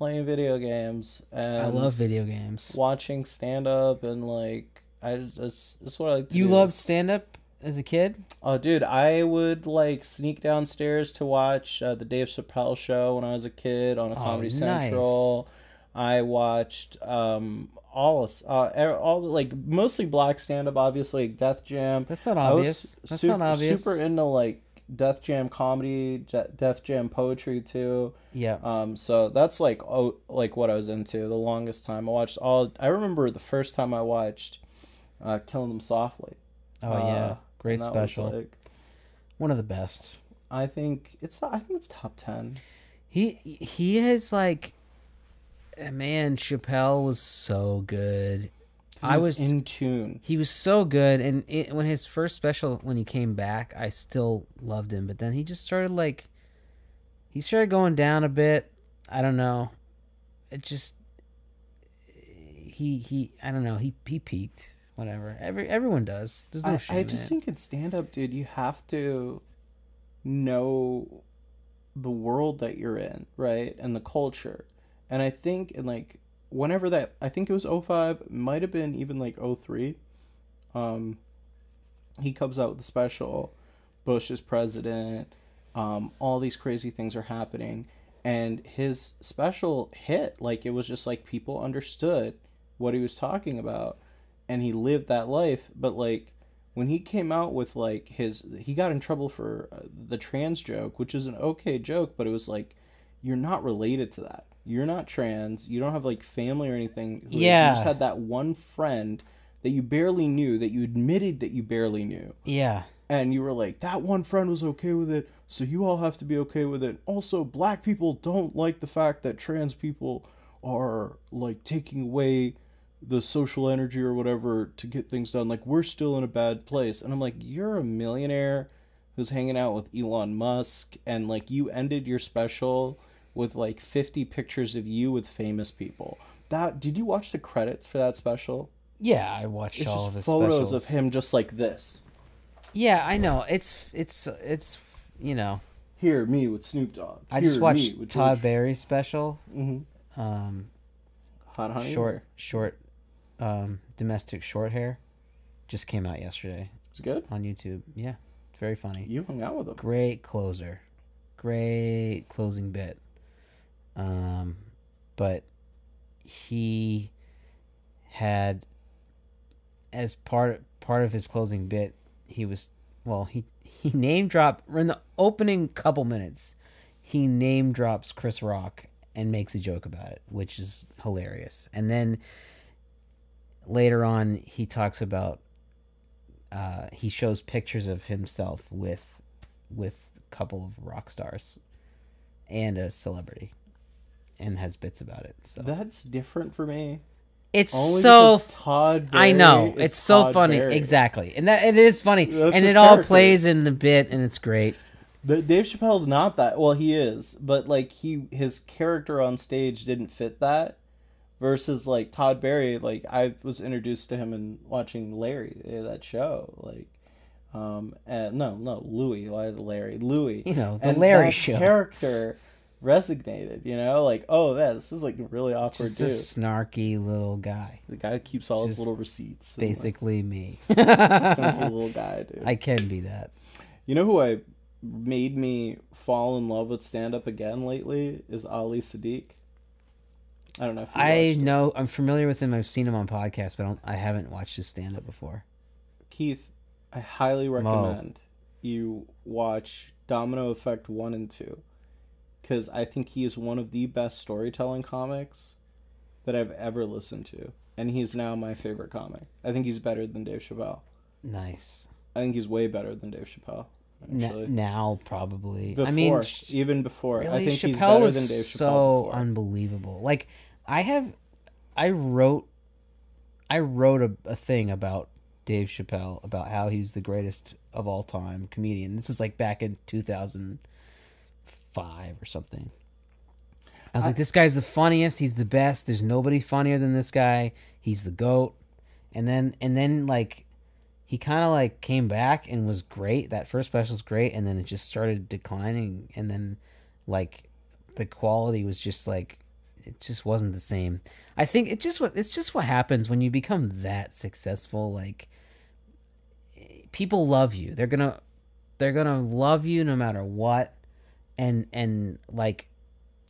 playing video games and I love video games. watching stand up and like I just that's, that's what I like to You do. loved stand up as a kid? Oh, dude, I would like sneak downstairs to watch uh, the Dave Chappelle show when I was a kid on a Comedy nice. Central. I watched um all of- uh all like mostly black stand up, obviously like Def Jam. That's not obvious. That's super, not obvious. super into like Def Jam comedy, Def Jam poetry too. Yeah. Um, so that's like oh, like what I was into the longest time. I watched all. I remember the first time I watched uh, Killing Them Softly. Oh Uh, yeah. Great and that was, special. like, One of the best. I think it's I think it's top ten. He he is like man, Chappelle was so good. I he was- in tune. He was so good and it, when his first special when he came back, I still loved him, but then he just started like he started going down a bit. I don't know. It just he he I don't know. He he peaked. Whatever. Every everyone does. There's no I, shame I just think in stand up, dude, you have to know the world that you're in, right? And the culture. And I think in like whenever that I think it was 05, might have been even like 03. Um he comes out with the special Bush is president. Um, all these crazy things are happening and his special hit like it was just like people understood what he was talking about and he lived that life but like when he came out with like his he got in trouble for uh, the trans joke which is an okay joke but it was like you're not related to that you're not trans you don't have like family or anything. Yeah. you just had that one friend that you barely knew that you admitted that you barely knew Yeah. and you were like that one friend was okay with it so you all have to be okay with it also black people don't like the fact that trans people are like taking away the social energy or whatever to get things done like we're still in a bad place and i'm like you're a millionaire who's hanging out with elon musk and like you ended your special with like 50 pictures of you with famous people that did you watch the credits for that special Yeah, I watched it's all just of his photos specials. of him just like this Yeah, I know. It's it's it's you know. Here, me with Snoop Dogg. I Here, just me watched with Todd George- Barry's special. Mhm. Um, Hot Honey. short short, um, domestic short hair, just came out yesterday It's good. on YouTube. Yeah, it's very funny. You hung out with him. Great closer, great closing bit. Um, but he had as part part of his closing bit, he was well, he he name dropped in the opening couple minutes. He name drops Chris Rock and makes a joke about it, which is hilarious. And then later on, he talks about uh, he shows pictures of himself with with a couple of rock stars and a celebrity, and has bits about it. So That's different for me. it's Only so Todd. I know it's so Todd funny, Barry. exactly, and that it is funny, That's and it all character. plays in the bit, and it's great. The, Dave Chappelle's not that. Well, he is, but like he his character on stage didn't fit that. Versus like Todd Barry, like I was introduced to him in watching Larry eh, that show, like. Um and no no Louis why is it Larry Louis You know, the and Larry Show. character resignated. You know, like oh yeah, this is like really awkward Just a dude. snarky little guy. The guy who keeps all his little receipts. and, like, Basically me. Sneaky little guy, dude. I can be that. You know who I made me fall in love with stand up again lately is Ali Siddiq. I don't know if you I know I'm familiar with him. I've seen him on podcasts, but I, don't, I haven't watched his stand up before. Keith, I highly recommend you watch Domino Effect 1 and 2 cuz I think he is one of the best storytelling comics that I've ever listened to and he's now my favorite comic. I think he's better than Dave Chappelle. Nice. I think he's way better than Dave Chappelle. N- now probably. before, I mean, even before, really, I think Chappelle he's better was than Dave Chappelle so before. unbelievable. Like I have, I wrote, I wrote a, a thing about Dave Chappelle about how he's the greatest of all time comedian. This was like back in two thousand five or something. I was like, this guy's the funniest. He's the best. There's nobody funnier than this guy. He's the goat. And then and then like he kind of like came back and was great. That first special was great, and then it just started declining. And then like the quality was just like it just wasn't the same. I think it just what it's just what happens when you become that successful. Like people love you. They're gonna they're gonna love you no matter what. And and like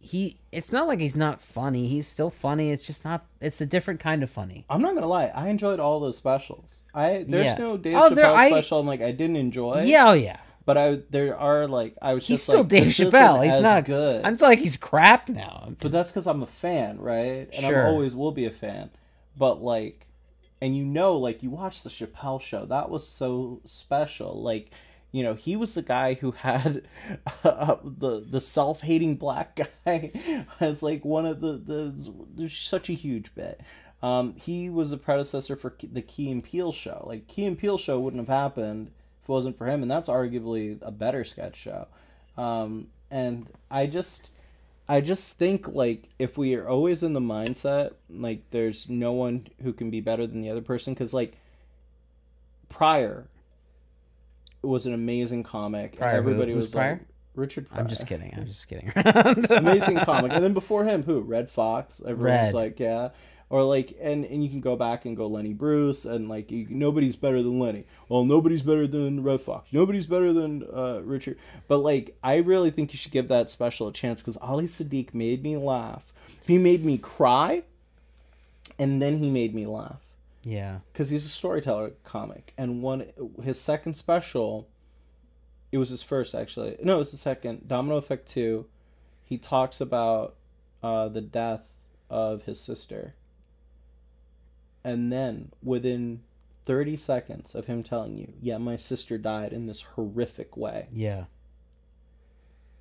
he it's not like he's not funny. He's still funny. It's just not it's a different kind of funny. I'm not gonna lie, I enjoyed all those specials. I there's Yeah. no Dave Oh, Chappelle I- special I'm like I didn't enjoy. Yeah, oh yeah. But I there are like I was He's just still like, Dave Chappelle. He's not good. It's like he's crap now. But that's because I'm a fan, right? And Sure. I always will be a fan. But like, and you know, like you watch the Chappelle show, that was so special. Like, you know, he was the guy who had uh, the the self hating black guy as like one of the the there's such a huge bit. Um, he was the predecessor for the Key and Peele show. Like Key and Peele show wouldn't have happened if it wasn't for him, and that's arguably a better sketch show. Um, and I just I just think like if we are always in the mindset like there's no one who can be better than the other person because like Pryor was an amazing comic. Pryor? Everybody Who's was Pryor? like Richard Pryor. I'm just kidding. I'm just kidding. amazing comic. And then before him, who? Redd Foxx. Everyone was Red. like, yeah. Or like, and and you can go back and go Lenny Bruce, and like you, nobody's better than Lenny. Well, nobody's better than Redd Foxx. Nobody's better than uh, Richard. But like, I really think you should give that special a chance because Ali Siddiq made me laugh. He made me cry, and then he made me laugh Yeah. because he's a storyteller comic. And one his second special it was his first actually. No it was the second domino effect 2 he talks about uh, the death of his sister. And then within 30 seconds of him telling you yeah my sister died in this horrific way. Yeah.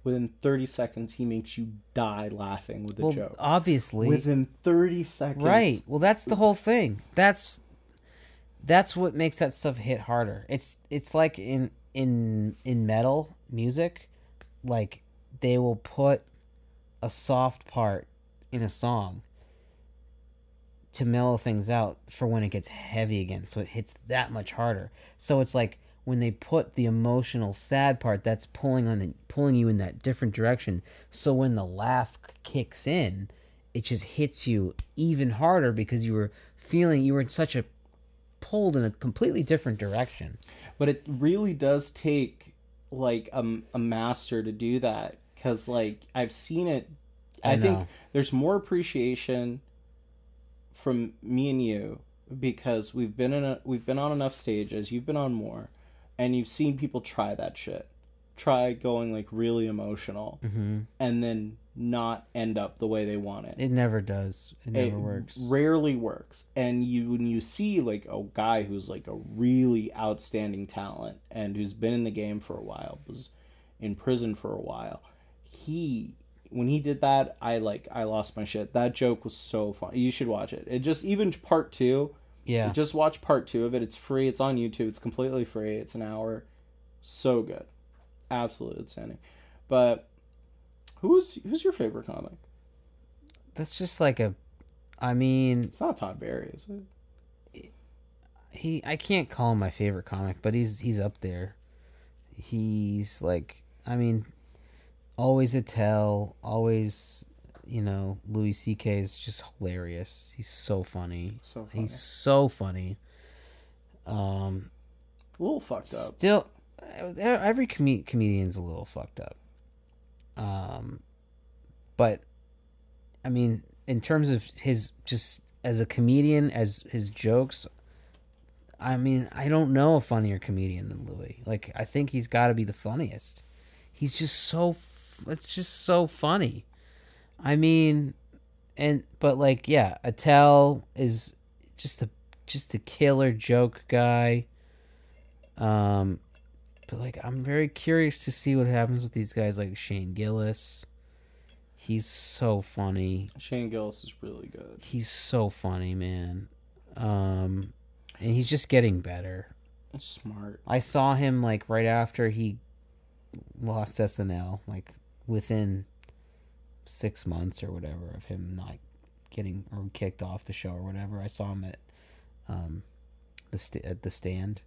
Within 30 seconds he makes you die laughing with a Well, joke obviously. within 30 seconds Right. Well, that's the whole thing. That's that's what makes that stuff hit harder. It's it's like in in in metal music, like they will put a soft part in a song to mellow things out for when it gets heavy again, so it hits that much harder. So it's like when they put the emotional sad part, that's pulling on the, pulling you in that different direction. So when the laugh kicks in, it just hits you even harder because you were feeling you were in such a pulled in a completely different direction. but it really does take like a, a master to do that. Because like i've seen it. I, I think there's more appreciation from me and you because we've been in a we've been on enough stages. You've been on more and you've seen people try that shit try going like really emotional Mm-hmm. and then not end up the way they want it It never does. It never it works. rarely works and you when you see like a guy who's like a really outstanding talent and who's been in the game for a while was in prison for a while he when he did that i like i lost my shit that joke was so fun you should watch it it just even part two Yeah. just watch part two of it. It's free. It's on youtube. It's completely free. It's an hour. So good. Absolutely outstanding. But who's who's your favorite comic? That's just like a I mean, it's not todd barry is it? he I can't call him my favorite comic, but he's he's up there. He's like I mean always Attell, always, you know, Louis C.K. is just hilarious. He's so funny. So funny. He's so funny. Um, a little fucked up. Still, every com- comedian's a little fucked up. Um, but I mean, in terms of his just as a comedian, as his jokes, I mean, I don't know a funnier comedian than Louis. Like, I think he's got to be the funniest. He's just so. It's just so funny. I mean, and but like, yeah, Attell is just a just a killer joke guy. Um, but like, I'm very curious to see what happens with these guys like Shane Gillis. He's so funny. Shane Gillis is really good. He's so funny, man. Um, and he's just getting better. Smart. I saw him like right after he lost SNL, like within six months or whatever of him not getting or kicked off the show or whatever. I saw him at um, the st- at the stand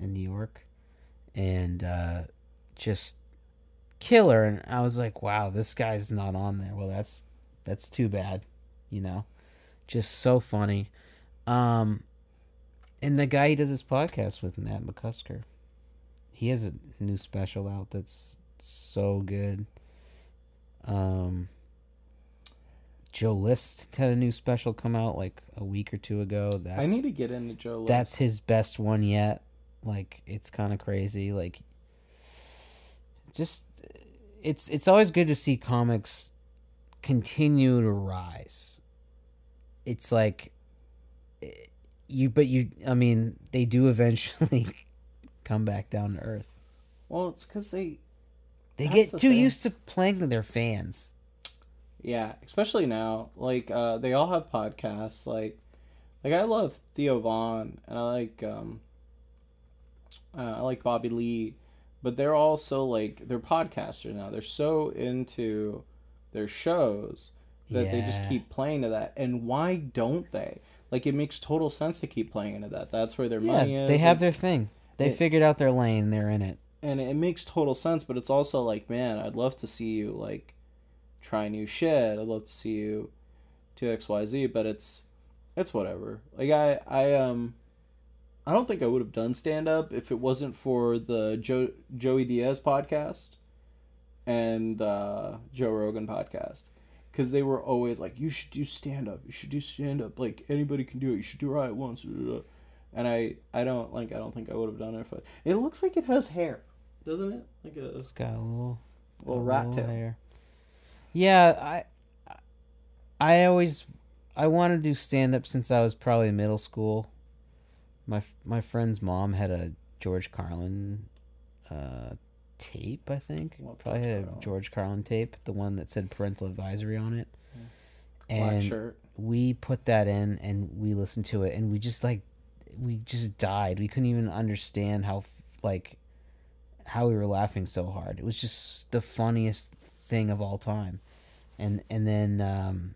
in New York, and uh, just killer. And I was like, wow, this guy's not on there. Well, that's that's too bad, you know. Just so funny. Um, and the guy he does his podcast with, Matt McCusker, he has a new special out that's so good. Um, Joe List had a new special come out like a week or two ago. That's I need to get into Joe List. That's his best one yet. Like it's kind of crazy. Like just it's it's always good to see comics continue to rise. It's like you but you I mean they do eventually come back down to earth. Well, it's cuz they they get the too thing. used to playing to their fans. Yeah, especially now. Like uh they all have podcasts like like I love Theo Von and I like um uh, I like Bobby Lee, but they're also like they're podcasters now. They're so into their shows that yeah. they just keep playing to that. And why don't they? Like it makes total sense to keep playing into that. That's where their yeah, money is. They have their thing. They it, figured out their lane. They're in it. And it makes total sense, but it's also like, man, I'd love to see you like try new shit. I'd love to see you do X Y Z, but it's it's whatever. Like I I um I don't think I would have done stand up if it wasn't for the Joe Joey Diaz podcast and uh, Joe Rogan podcast because they were always like, "You should do stand up. You should do stand up. Like anybody can do it. You should do it once." And I, I don't like. I don't think I would have done it. If I, it looks like it has hair, doesn't it? Like a. It's got a little, little rat tail. Hair. Yeah, I. I always, I wanted to do stand up since I was probably middle school. My my friend's mom had a George Carlin uh, tape, I think. What Probably had a George Carlin tape, the one that said parental advisory on it. Yeah. And shirt. we put that in and we listened to it and we just like we just died. We couldn't even understand how like how we were laughing so hard. It was just the funniest thing of all time. And and then um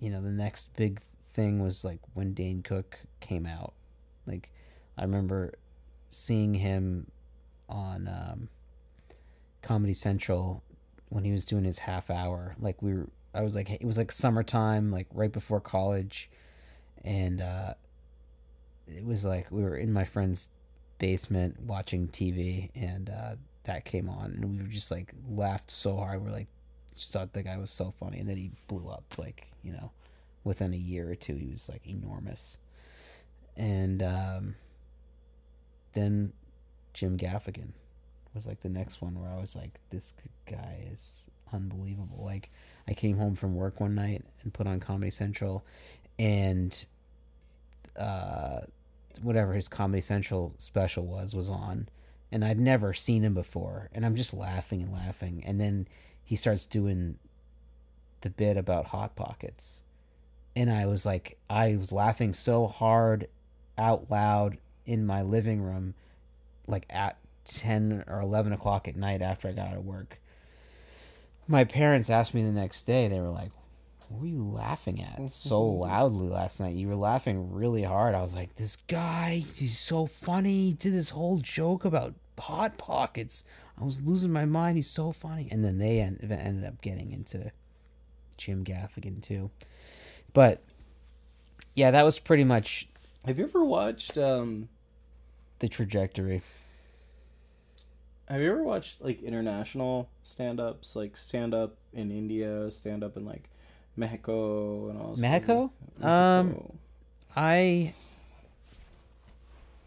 you know, the next big thing was like when Dane Cook came out. Like I remember seeing him on um, Comedy Central when he was doing his half hour. Like we were, I was like, it was like summertime, like right before college, and uh, it was like we were in my friend's basement watching TV, and uh, that came on, and we were just like laughed so hard. We're like, just thought the guy was so funny, and then he blew up. Like you know, within a year or two, he was like enormous, and um, then Jim Gaffigan was like the next one where I was like, this guy is unbelievable. Like, I came home from work one night and put on Comedy Central, and uh, whatever his Comedy Central special was was on, and I'd never seen him before, and I'm just laughing and laughing, and then he starts doing the bit about hot pockets, and I was like, I was laughing so hard out loud in my living room like at 10 or 11 o'clock at night after I got out of work. My parents asked me the next day, they were like, What were you laughing at so loudly last night? You were laughing really hard. I was like, This guy, he's so funny. He did this whole joke about hot pockets. I was losing my mind. He's so funny. And then they end, ended up getting into Jim Gaffigan too. But yeah, that was pretty much Have you ever watched? um the trajectory. Have you ever watched like international stand-ups, like stand-up in India, stand-up in like Mexico and all? Mexico? Um, I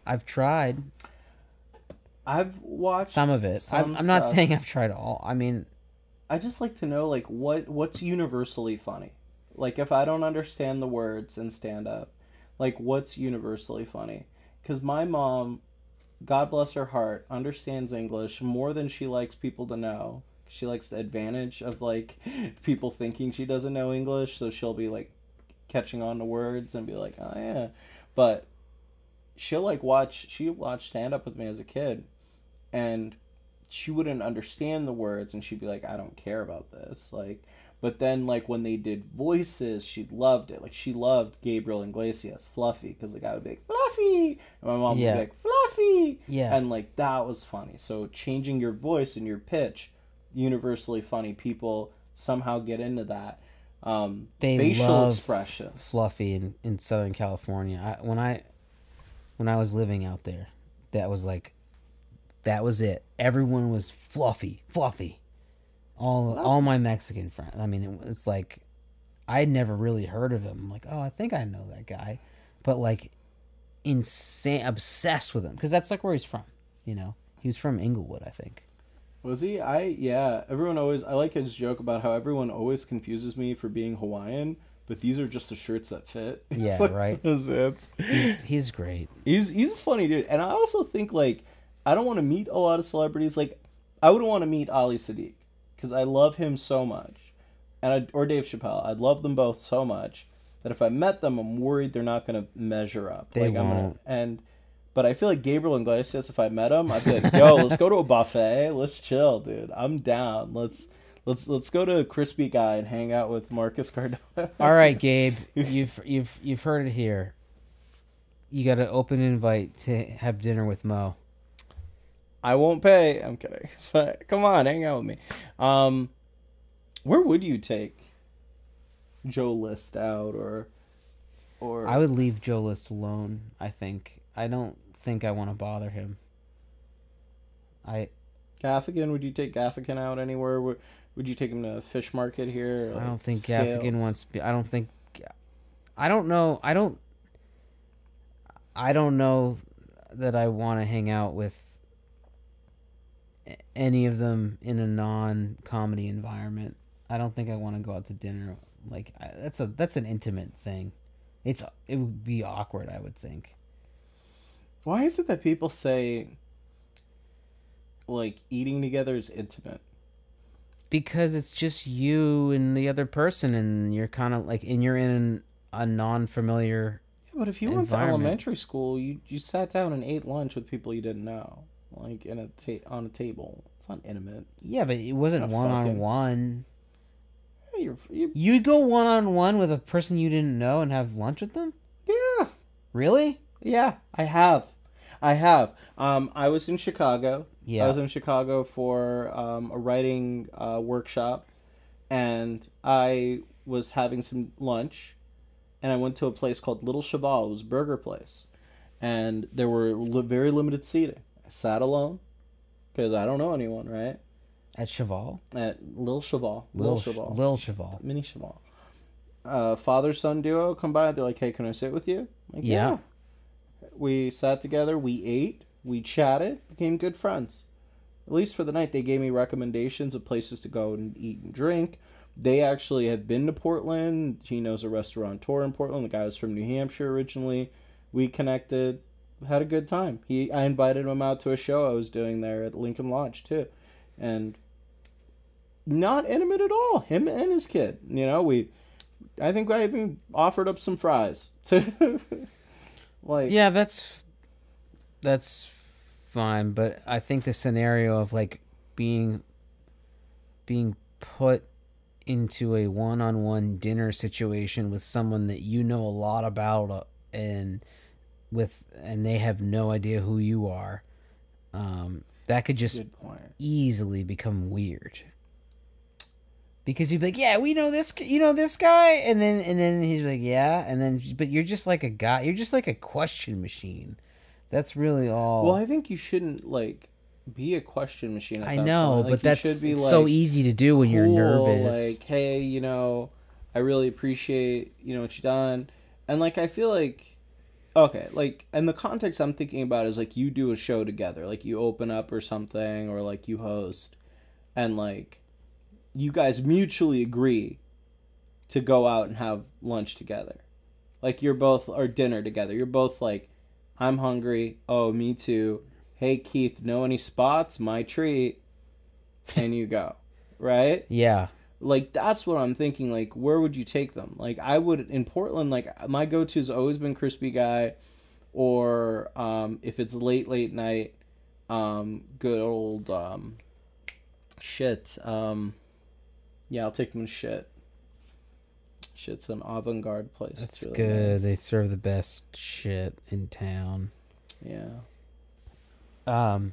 I've tried I've watched some of it. I'm, I'm not saying I've tried all. I mean, I just like to know like what what's universally funny. Like if I don't understand the words in stand up, like what's universally funny? Cuz my mom, God bless her heart, understands English more than she likes people to know. She likes the advantage of like people thinking she doesn't know English, so she'll be like catching on to words and be like, "Oh yeah." But she'll like watch she watched stand up with me as a kid and she wouldn't understand the words and she'd be like i don't care about this like but then like when they did voices she loved it like she loved gabriel iglesias fluffy because the guy would be like fluffy and my mom Yeah. would be like fluffy Yeah. and like that was funny so changing your voice and your pitch universally funny people somehow get into that um They facial love expressions fluffy in, in Southern California. I, when I when I was living out there, that was like that was it. Everyone was fluffy, fluffy. All all my Mexican friends. I mean, it, it's like I'd never really heard of him. I'm like, oh, I think I know that guy, but like insane, obsessed with him because that's like where he's from. You know, he was from Inglewood, I think. Was he? I yeah. Everyone always. I like his joke about how everyone always confuses me for being Hawaiian, but these are just the shirts that fit. Yeah, like, right. He's he's great. He's he's a funny dude, and I also think like I don't want to meet a lot of celebrities. Like I wouldn't want to meet Ali Siddiq because I love him so much, and I, or Dave Chappelle. I love them both so much that if I met them, I'm worried they're not going to measure up. They like, I'm gonna, and but I feel like Gabriel Iglesias. If I met him, I'd be like, "Yo, let's go to a buffet. Let's chill, dude. I'm down. Let's." Let's let's go to a Crispy Guy and hang out with Marcus Cardona. All right, Gabe, you've you've you've heard it here. You got an open invite to have dinner with Mo. I won't pay. I'm kidding. But come on, hang out with me. Um, where would you take Joe List out or or I would leave Joe List alone. I think I don't think I want to bother him. I Gaffigan? Would you take Gaffigan out anywhere? Would, would you take him to a fish market here? I don't think Scales? Gaffigan wants. to be- I don't think. I don't know. I don't. I don't know that I want to hang out with any of them in a non-comedy environment. I don't think I want to go out to dinner. Like I, that's a that's an intimate thing. It's it would be awkward. I would think. Why is it that people say like eating together is intimate? because it's just you and the other person and you're kind of like and you're in a non-familiar Yeah, but if you went to elementary school, you you sat down and ate lunch with people you didn't know, like in a ta- on a table. It's not intimate. yeah but it wasn't one-on-one Yeah, you're, you you'd go one-on-one with a person you didn't know and have lunch with them yeah. really Yeah, I have. I have. Um, I was in Chicago. Yeah. I was in Chicago for um, a writing uh, workshop, and I was having some lunch, and I went to a place called Little Cheval. It was a burger place, and there were li- very limited seating. I sat alone because I don't know anyone, right? at cheval At Little Cheval, lil, Little Cheval, lil cheval mini Cheval. Uh, father son duo come by. They're like, "Hey, can I sit with you?" I'm like, Yeah. yeah. We sat together. We ate. We chatted. Became good friends. At least for the night, they gave me recommendations of places to go and eat and drink. They actually have been to Portland. He knows a restaurateur in Portland. The guy was from New Hampshire originally. We connected. Had a good time. He, I invited him out to a show I was doing there at Lincoln Lodge too, and not intimate at all. Him and his kid. You know, we. I think I even offered up some fries. like yeah that's that's fine but i think the scenario of like being being put into a one-on-one dinner situation with someone that you know a lot about uh, and with and they have no idea who you are um that could just easily become weird. Because you'd be like, yeah, we know this, you know this guy, and then and then he's like, yeah, and then but you're just like a guy, you're just like a question machine. That's really all. Well, I think you shouldn't like be a question machine. At I know. Like, but that's should be, like, so easy to do when you're nervous. Like, hey, you know, I really appreciate you know what you've done, and like I feel like, okay, like, and the context I'm thinking about is like you do a show together, like you open up or something, or like you host, and like, you guys mutually agree to go out and have lunch together, like you're both or dinner together. You're both like, I'm hungry. Oh, me too. Hey Keith, know any spots? My treat. And you go, right? yeah, like that's what i'm thinking like where would you take them like i would in portland like my go-to has always been crispy guy or um if it's late late night um good old um shit um yeah i'll take them to shit shit's an avant-garde place that's it's really good. nice. They serve the best shit in town. yeah Um,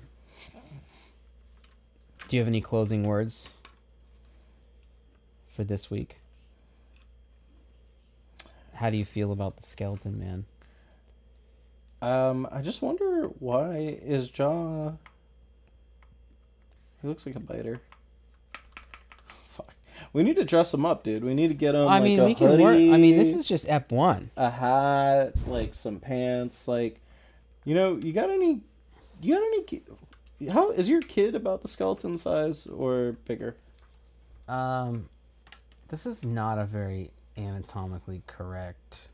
do you have any closing words for this week? How do you feel about the skeleton man? um i just wonder why is jaw he looks like a biter we need to dress them up dude we need to get him I like mean, a we can work. I mean, this is just Ep one. a hat, like some pants, like you know, you got any you got any how is your kid about the skeleton size or bigger? Um, this is not a very anatomically correct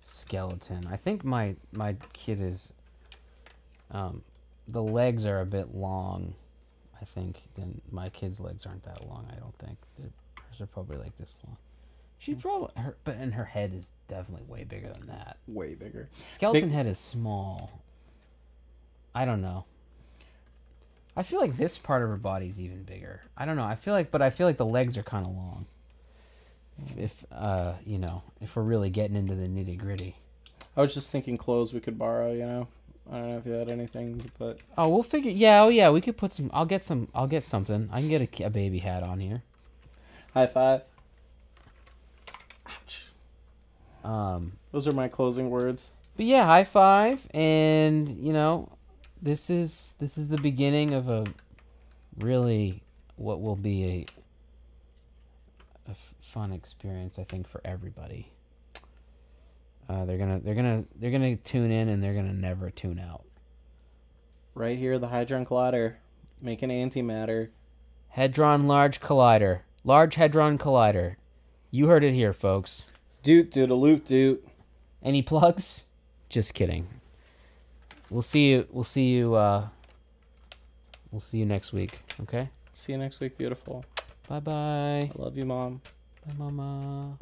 skeleton. I think my my kid is. Um, the legs are a bit long. I think then my kid's legs aren't that long. I don't think They're- hers are probably like this long. She probably her, but and her head is definitely way bigger than that. Way bigger. Skeleton head is small. I don't know. I feel like this part of her body's even bigger. I don't know. I feel like, but I feel like the legs are kind of long. If, if uh, you know, if we're really getting into the nitty gritty. I was just thinking clothes we could borrow, you know. I don't know if you had anything, but Oh, we'll figure. Yeah, oh yeah, we could put some. I'll get some. I'll get something. I can get a, a baby hat on here. High five. Ouch. Um, Those are my closing words. but yeah, high five, and you know, this is this is the beginning of a really what will be a a f- fun experience, I think, for everybody. Uh, they're gonna they're gonna they're gonna tune in and they're gonna never tune out. Right here, the Hadron Collider, making antimatter. Hadron Large Collider, Large Hadron Collider. You heard it here, folks. Doot doodaloot doot. Any plugs? Just kidding. We'll see you. We'll see you. Uh, we'll see you next week. Okay. See you next week, beautiful. Bye bye. I love you, mom. Bye, mama.